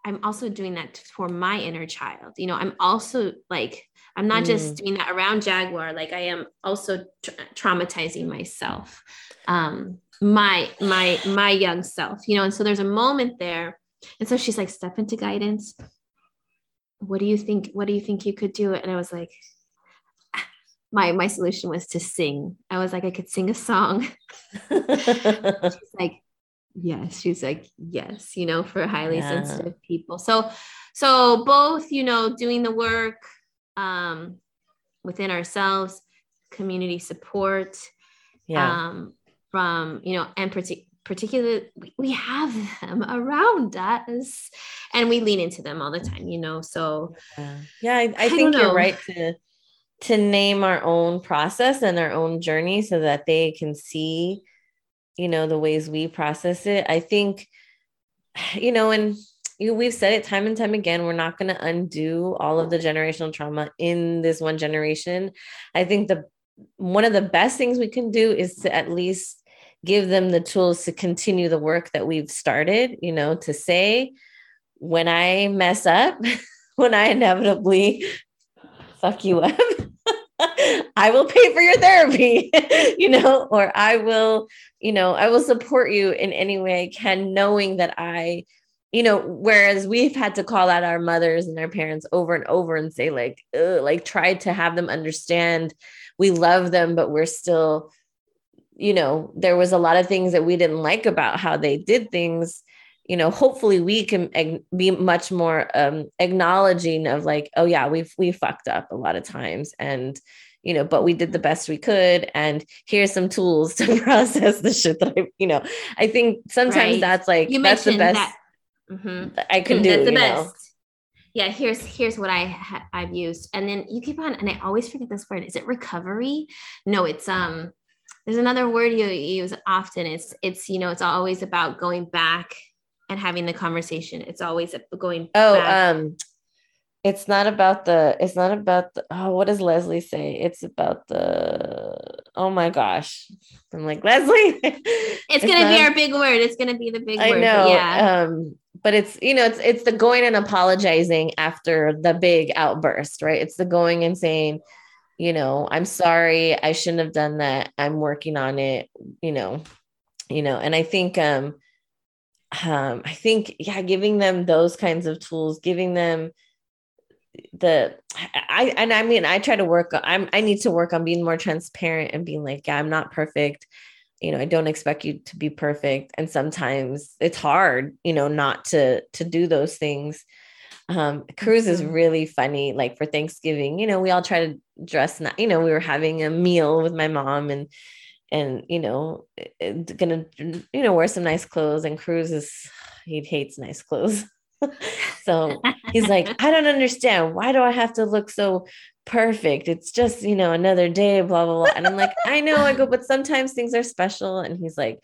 I'm also doing that for my inner child. You know, I'm also like, I'm not mm. just doing that around Jaguar. Like I am also tra- traumatizing myself, um, my, my, my young self, you know? And so there's a moment there. And so she's like, step into guidance. What do you think? What do you think you could do? And I was like, my my solution was to sing. I was like, I could sing a song. she's like, yes. She's like, yes, you know, for highly yeah. sensitive people. So, so both, you know, doing the work um, within ourselves, community support, yeah. um, from, you know, and partic- particularly we, have them around us and we lean into them all the time, you know? So yeah, yeah I, I, I think you're right to, to name our own process and our own journey so that they can see you know the ways we process it. I think you know and you, we've said it time and time again we're not going to undo all of the generational trauma in this one generation. I think the one of the best things we can do is to at least give them the tools to continue the work that we've started you know to say when i mess up when i inevitably fuck you up I will pay for your therapy, you know, or I will, you know, I will support you in any way I can, knowing that I, you know, whereas we've had to call out our mothers and our parents over and over and say, like, like, try to have them understand we love them, but we're still, you know, there was a lot of things that we didn't like about how they did things. You know hopefully we can be much more um acknowledging of like oh yeah we've we fucked up a lot of times and you know but we did the best we could and here's some tools to process the shit that i you know i think sometimes right. that's like you that's the best that, mm-hmm. i can do that's the best know? yeah here's here's what i ha- i've used and then you keep on and i always forget this word is it recovery no it's um there's another word you use often it's it's you know it's always about going back and having the conversation. It's always going. Oh, back. um, it's not about the. It's not about the. Oh, what does Leslie say? It's about the. Oh my gosh, I'm like Leslie. it's, it's gonna not, be our big word. It's gonna be the big I word. Know, yeah. Um, but it's you know it's it's the going and apologizing after the big outburst, right? It's the going and saying, you know, I'm sorry, I shouldn't have done that. I'm working on it. You know, you know, and I think um um, I think, yeah, giving them those kinds of tools, giving them the I and I mean I try to work I'm I need to work on being more transparent and being like, yeah, I'm not perfect. you know i don't expect you to be perfect and sometimes it's hard you know not to to do those things um cruz is mm-hmm. really funny like for thanksgiving you know we all try to dress not you know we were having a meal with my mom and and you know gonna you know wear some nice clothes and cruz is he hates nice clothes so he's like i don't understand why do i have to look so perfect. It's just, you know, another day, blah, blah, blah. And I'm like, I know. I go, but sometimes things are special. And he's like,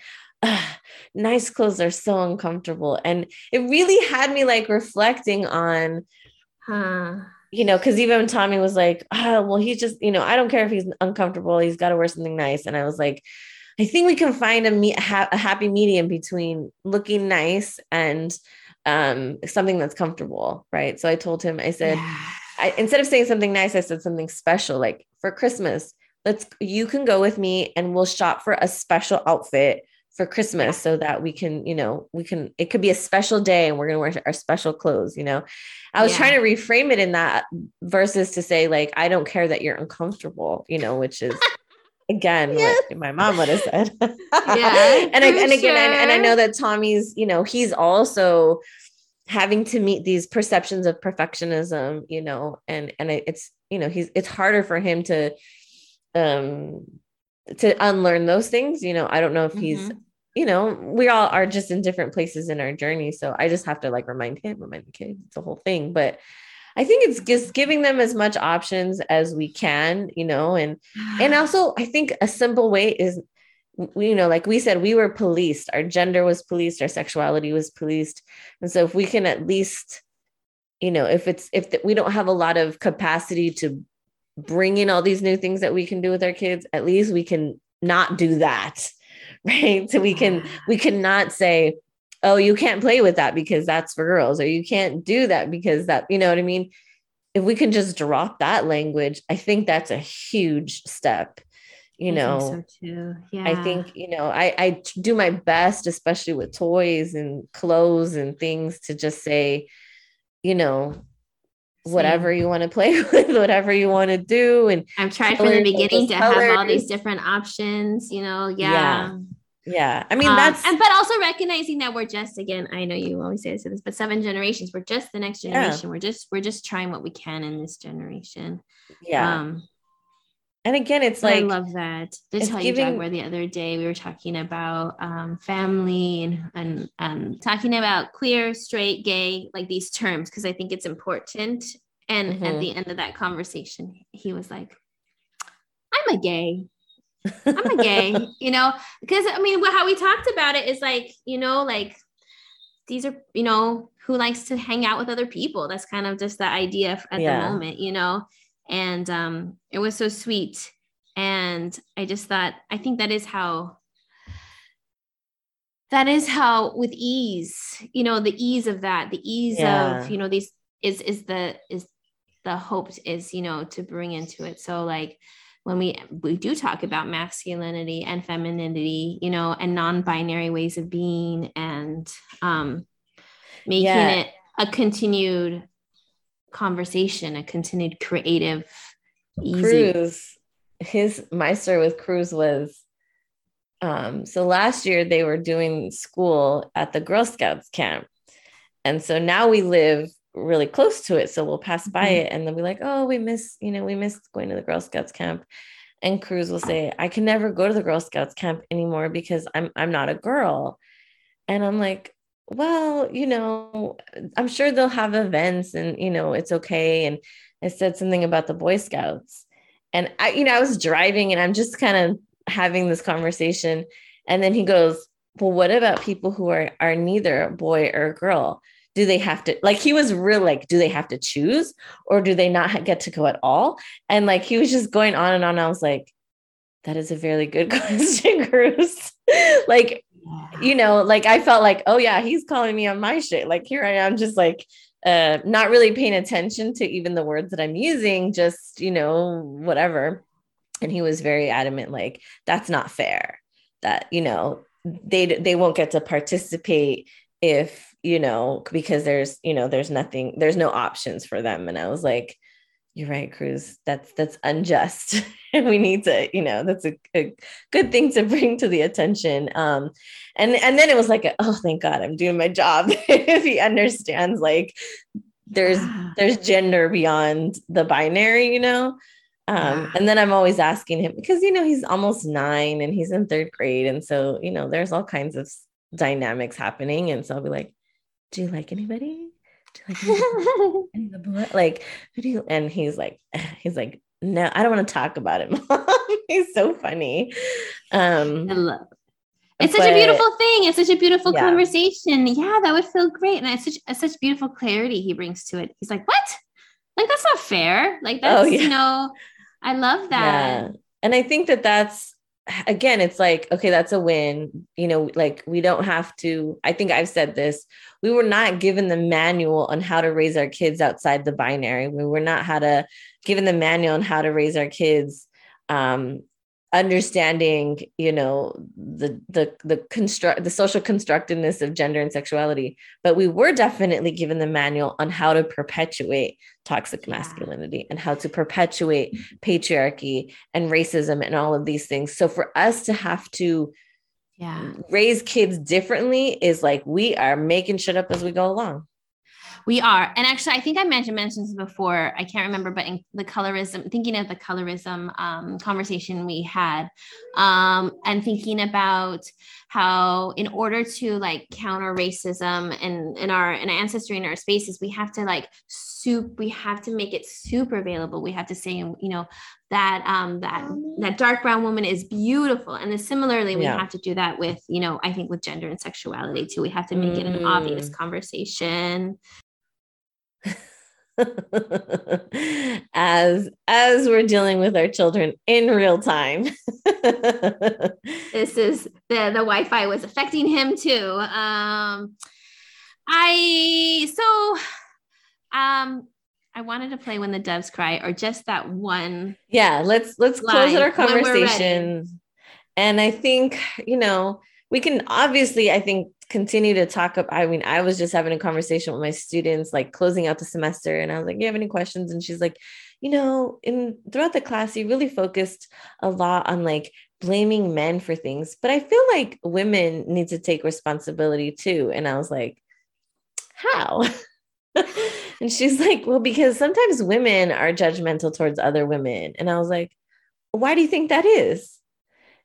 nice clothes are so uncomfortable. And it really had me like reflecting on, huh. you know, because even Tommy was like, oh, well, he's just, you know, I don't care if he's uncomfortable. He's got to wear something nice. And I was like, I think we can find a, me- a happy medium between looking nice and um, something that's comfortable. Right. So I told him, I said, yeah I, instead of saying something nice, I said something special, like for Christmas. Let's you can go with me and we'll shop for a special outfit for Christmas so that we can, you know, we can, it could be a special day and we're going to wear our special clothes, you know. I was yeah. trying to reframe it in that versus to say, like, I don't care that you're uncomfortable, you know, which is again yes. what my mom would have said. yeah. and, I, and again, sure. and, and I know that Tommy's, you know, he's also having to meet these perceptions of perfectionism you know and and it's you know he's it's harder for him to um to unlearn those things you know i don't know if he's mm-hmm. you know we all are just in different places in our journey so i just have to like remind him remind the kids the whole thing but i think it's just giving them as much options as we can you know and and also i think a simple way is you know, like we said, we were policed. Our gender was policed. Our sexuality was policed. And so if we can at least, you know, if it's, if the, we don't have a lot of capacity to bring in all these new things that we can do with our kids, at least we can not do that. Right. So we can, we cannot say, oh, you can't play with that because that's for girls, or you can't do that because that, you know what I mean? If we can just drop that language, I think that's a huge step you know? so too. Yeah. i think you know i i do my best especially with toys and clothes and things to just say you know whatever you want to play with whatever you want to do and i'm trying from the beginning to colors. have all these different options you know? Yeah. Yeah, yeah. i mean um, that's and but also recognizing that we're just again i know you always say this but seven generations we're just the next generation yeah. we're just we're just trying what we can in this generation yeah um and again it's like i love that to tell giving, you Jaguar, the other day we were talking about um, family and and um, talking about queer straight gay like these terms because i think it's important and mm-hmm. at the end of that conversation he was like i'm a gay i'm a gay you know because i mean how we talked about it is like you know like these are you know who likes to hang out with other people that's kind of just the idea at yeah. the moment you know and um, it was so sweet and i just thought i think that is how that is how with ease you know the ease of that the ease yeah. of you know these is is the is the hope is you know to bring into it so like when we we do talk about masculinity and femininity you know and non-binary ways of being and um making yeah. it a continued conversation, a continued creative, easy. Cruz, his my story with Cruz was um, so last year they were doing school at the Girl Scouts camp. And so now we live really close to it. So we'll pass by mm-hmm. it and then be like, oh, we miss, you know, we miss going to the Girl Scouts camp. And Cruz will say, I can never go to the Girl Scouts camp anymore because I'm I'm not a girl. And I'm like, well, you know, I'm sure they'll have events and, you know, it's okay. And I said something about the Boy Scouts. And I, you know, I was driving and I'm just kind of having this conversation. And then he goes, Well, what about people who are are neither a boy or a girl? Do they have to like he was real like, do they have to choose or do they not get to go at all? And like he was just going on and on. I was like, that is a very good question, Cruz. like you know, like I felt like, oh yeah, he's calling me on my shit. Like here I am, just like uh not really paying attention to even the words that I'm using, just you know, whatever. And he was very adamant, like, that's not fair. That, you know, they they won't get to participate if, you know, because there's, you know, there's nothing, there's no options for them. And I was like, you're right, Cruz. That's that's unjust. and we need to, you know, that's a, a, good thing to bring to the attention. Um, and and then it was like, oh, thank God, I'm doing my job. if he understands, like, there's there's gender beyond the binary, you know. Um, and then I'm always asking him because you know he's almost nine and he's in third grade, and so you know there's all kinds of dynamics happening, and so I'll be like, "Do you like anybody? like, the like who do you and he's like he's like no i don't want to talk about it mom he's so funny. Um i love it's but, such a beautiful thing. It's such a beautiful yeah. conversation. Yeah that would feel great. And it's such it's such beautiful clarity he brings to it. He's like what? Like that's not fair. Like oh, that's oh, yeah. you know i love that. Yeah. and i think that that's again it's like okay that's a win you know like we don't have to i think i've said this we were not given the manual on how to raise our kids outside the binary. We were not how to given the manual on how to raise our kids um understanding you know the the the construct the social constructiveness of gender and sexuality but we were definitely given the manual on how to perpetuate toxic yeah. masculinity and how to perpetuate patriarchy and racism and all of these things. So for us to have to yeah. raise kids differently is like we are making shit up as we go along we are. And actually, I think I mentioned mentioned this before. I can't remember, but in the colorism, thinking of the colorism um, conversation we had, um, and thinking about how in order to like counter racism and in our in our ancestry in our spaces, we have to like soup, we have to make it super available. We have to say, you know, that um that that dark brown woman is beautiful. And then similarly, we yeah. have to do that with, you know, I think with gender and sexuality too. We have to make mm. it an obvious mm. conversation. as as we're dealing with our children in real time this is the the wi-fi was affecting him too um i so um I wanted to play when the doves cry or just that one. Yeah, let's let's close our conversation. And I think, you know, we can obviously I think continue to talk up. I mean, I was just having a conversation with my students, like closing out the semester, and I was like, "You have any questions?" And she's like, "You know, in throughout the class, you really focused a lot on like blaming men for things, but I feel like women need to take responsibility too." And I was like, "How?" and she's like, "Well, because sometimes women are judgmental towards other women," and I was like, "Why do you think that is?"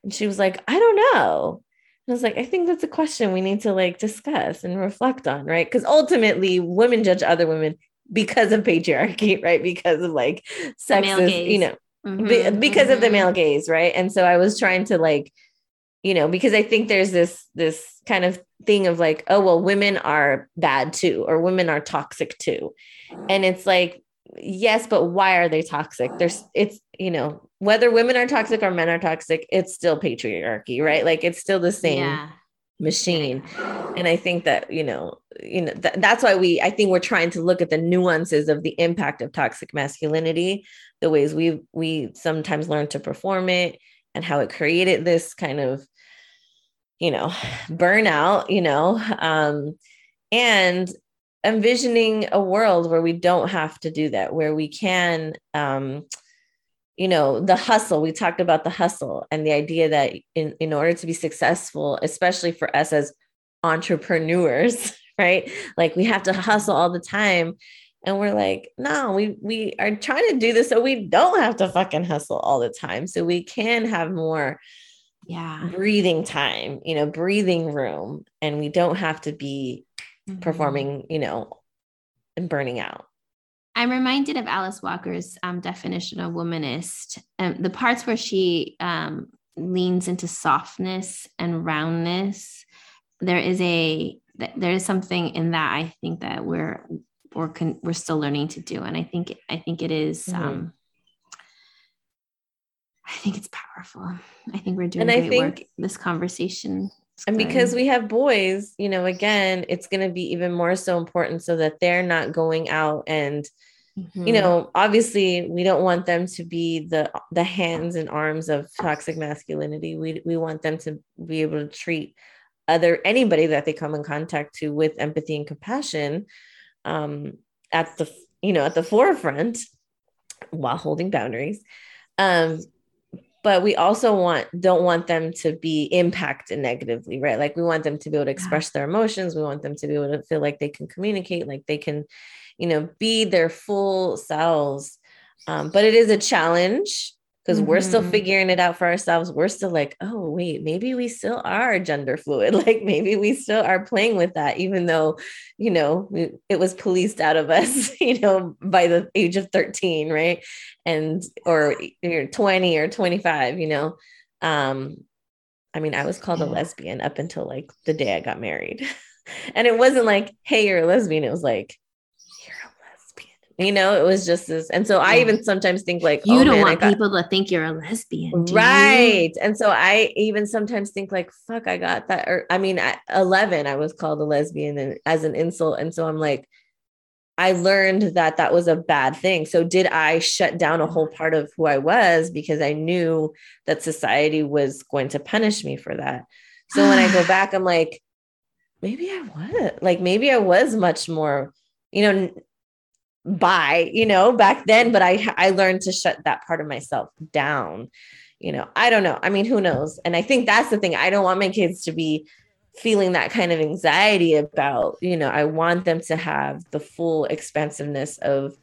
And she was like, "I don't know." I was like, I think that's a question we need to like discuss and reflect on, right? Because ultimately, women judge other women because of patriarchy, right? Because of like sexist, you know, mm-hmm, be, because mm-hmm. of the mm-hmm. male gaze, right? And so I was trying to like, you know, because I think there's this this kind of thing of like, oh well, women are bad too, or women are toxic too, and it's like, yes, but why are they toxic? There's it's you know whether women are toxic or men are toxic, it's still patriarchy, right? Like it's still the same yeah. machine. And I think that, you know, you know, th- that's why we, I think we're trying to look at the nuances of the impact of toxic masculinity, the ways we, we sometimes learn to perform it and how it created this kind of, you know, burnout, you know, um, and envisioning a world where we don't have to do that, where we can, um, you know the hustle we talked about the hustle and the idea that in, in order to be successful especially for us as entrepreneurs right? Like we have to hustle all the time. And we're like no we we are trying to do this so we don't have to fucking hustle all the time. So we can have more yeah. breathing time you know breathing room and we don't have to be mm-hmm. performing you know and burning out I'm reminded of Alice Walker's um, definition of womanist, um, the parts where she um, leans into softness and roundness. There is a there is something in that I think that we're we're con- we're still learning to do, and I think I think it is, mm-hmm. Um, I think it's powerful. I think we're doing and great I think, work. This conversation and because we have boys, you know, again, it's going to be even more so important so that they're not going out and mm-hmm. you know, obviously we don't want them to be the the hands and arms of toxic masculinity. We we want them to be able to treat other anybody that they come in contact to with empathy and compassion um at the you know, at the forefront while holding boundaries. Um, but we also want don't want them to be impacted negatively right? Like we want them to be able to express their emotions. We want them to be able to feel like they can communicate like they can you know be their full selves. Um, but it is a challenge because mm-hmm. we're still mm-hmm. figuring it out for ourselves. We're still like, oh, wait, maybe we still are gender fluid. Like maybe we still are playing with that, even though, you know, we, it was policed out of us, you know, by the age of 13, right? And, or you're 20 or 25, you know. Um, I mean, I was called a lesbian up until like the day I got married. and it wasn't like, hey, you're a lesbian. It was like, you know, it was just this. And so I even sometimes think like, you oh, don't man, want got... people to think you're a lesbian. Right. You? And so I even sometimes think like, fuck, I got that. Or I mean, at 11, I was called a lesbian and as an insult. And so I'm like, I learned that that was a bad thing. So did I shut down a whole part of who I was because I knew that society was going to punish me for that. So when I go back, I'm like, maybe I was like, maybe I was much more, you know, by you know back then but i i learned to shut that part of myself down. You know i don't know. I mean who knows? And i think that's the thing. I don't want my kids to be feeling that kind of anxiety about you know i want them to have the full expansiveness of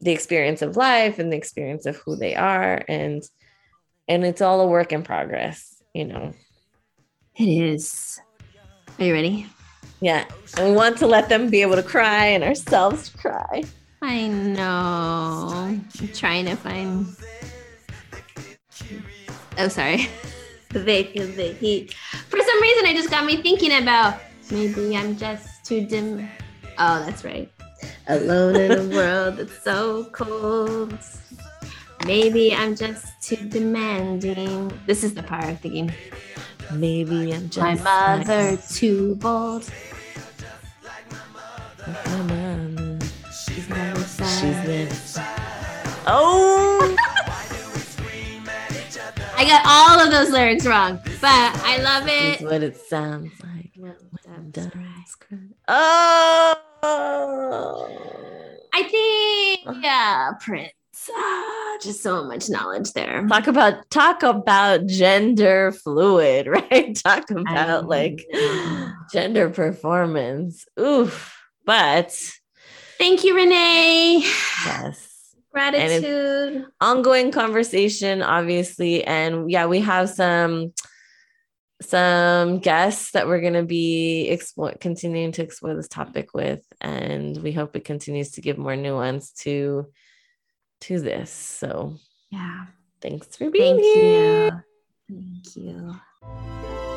the experience of life and the experience of who they are. And and it's all a work in progress you know. It is. Are you ready? Yeah. And we want to let them be able to cry and ourselves cry I know. I'm trying to find. Oh, sorry. the the heat. For some reason, it just got me thinking about maybe I'm just too dim. Oh, that's right. Alone in a world that's so cold. Maybe I'm just too demanding. This is the part I'm thinking. Maybe I'm just my mother too bold. She's Oh. I got all of those lyrics wrong, but I love it. what it sounds like. Oh. I think yeah, Prince. Ah, just so much knowledge there. Talk about talk about gender fluid, right? Talk about like gender performance. Oof. But Thank you, Renee. Yes. Gratitude. Ongoing conversation, obviously. And yeah, we have some some guests that we're going to be explore, continuing to explore this topic with and we hope it continues to give more nuance to to this so yeah thanks for being Thank here you. thank you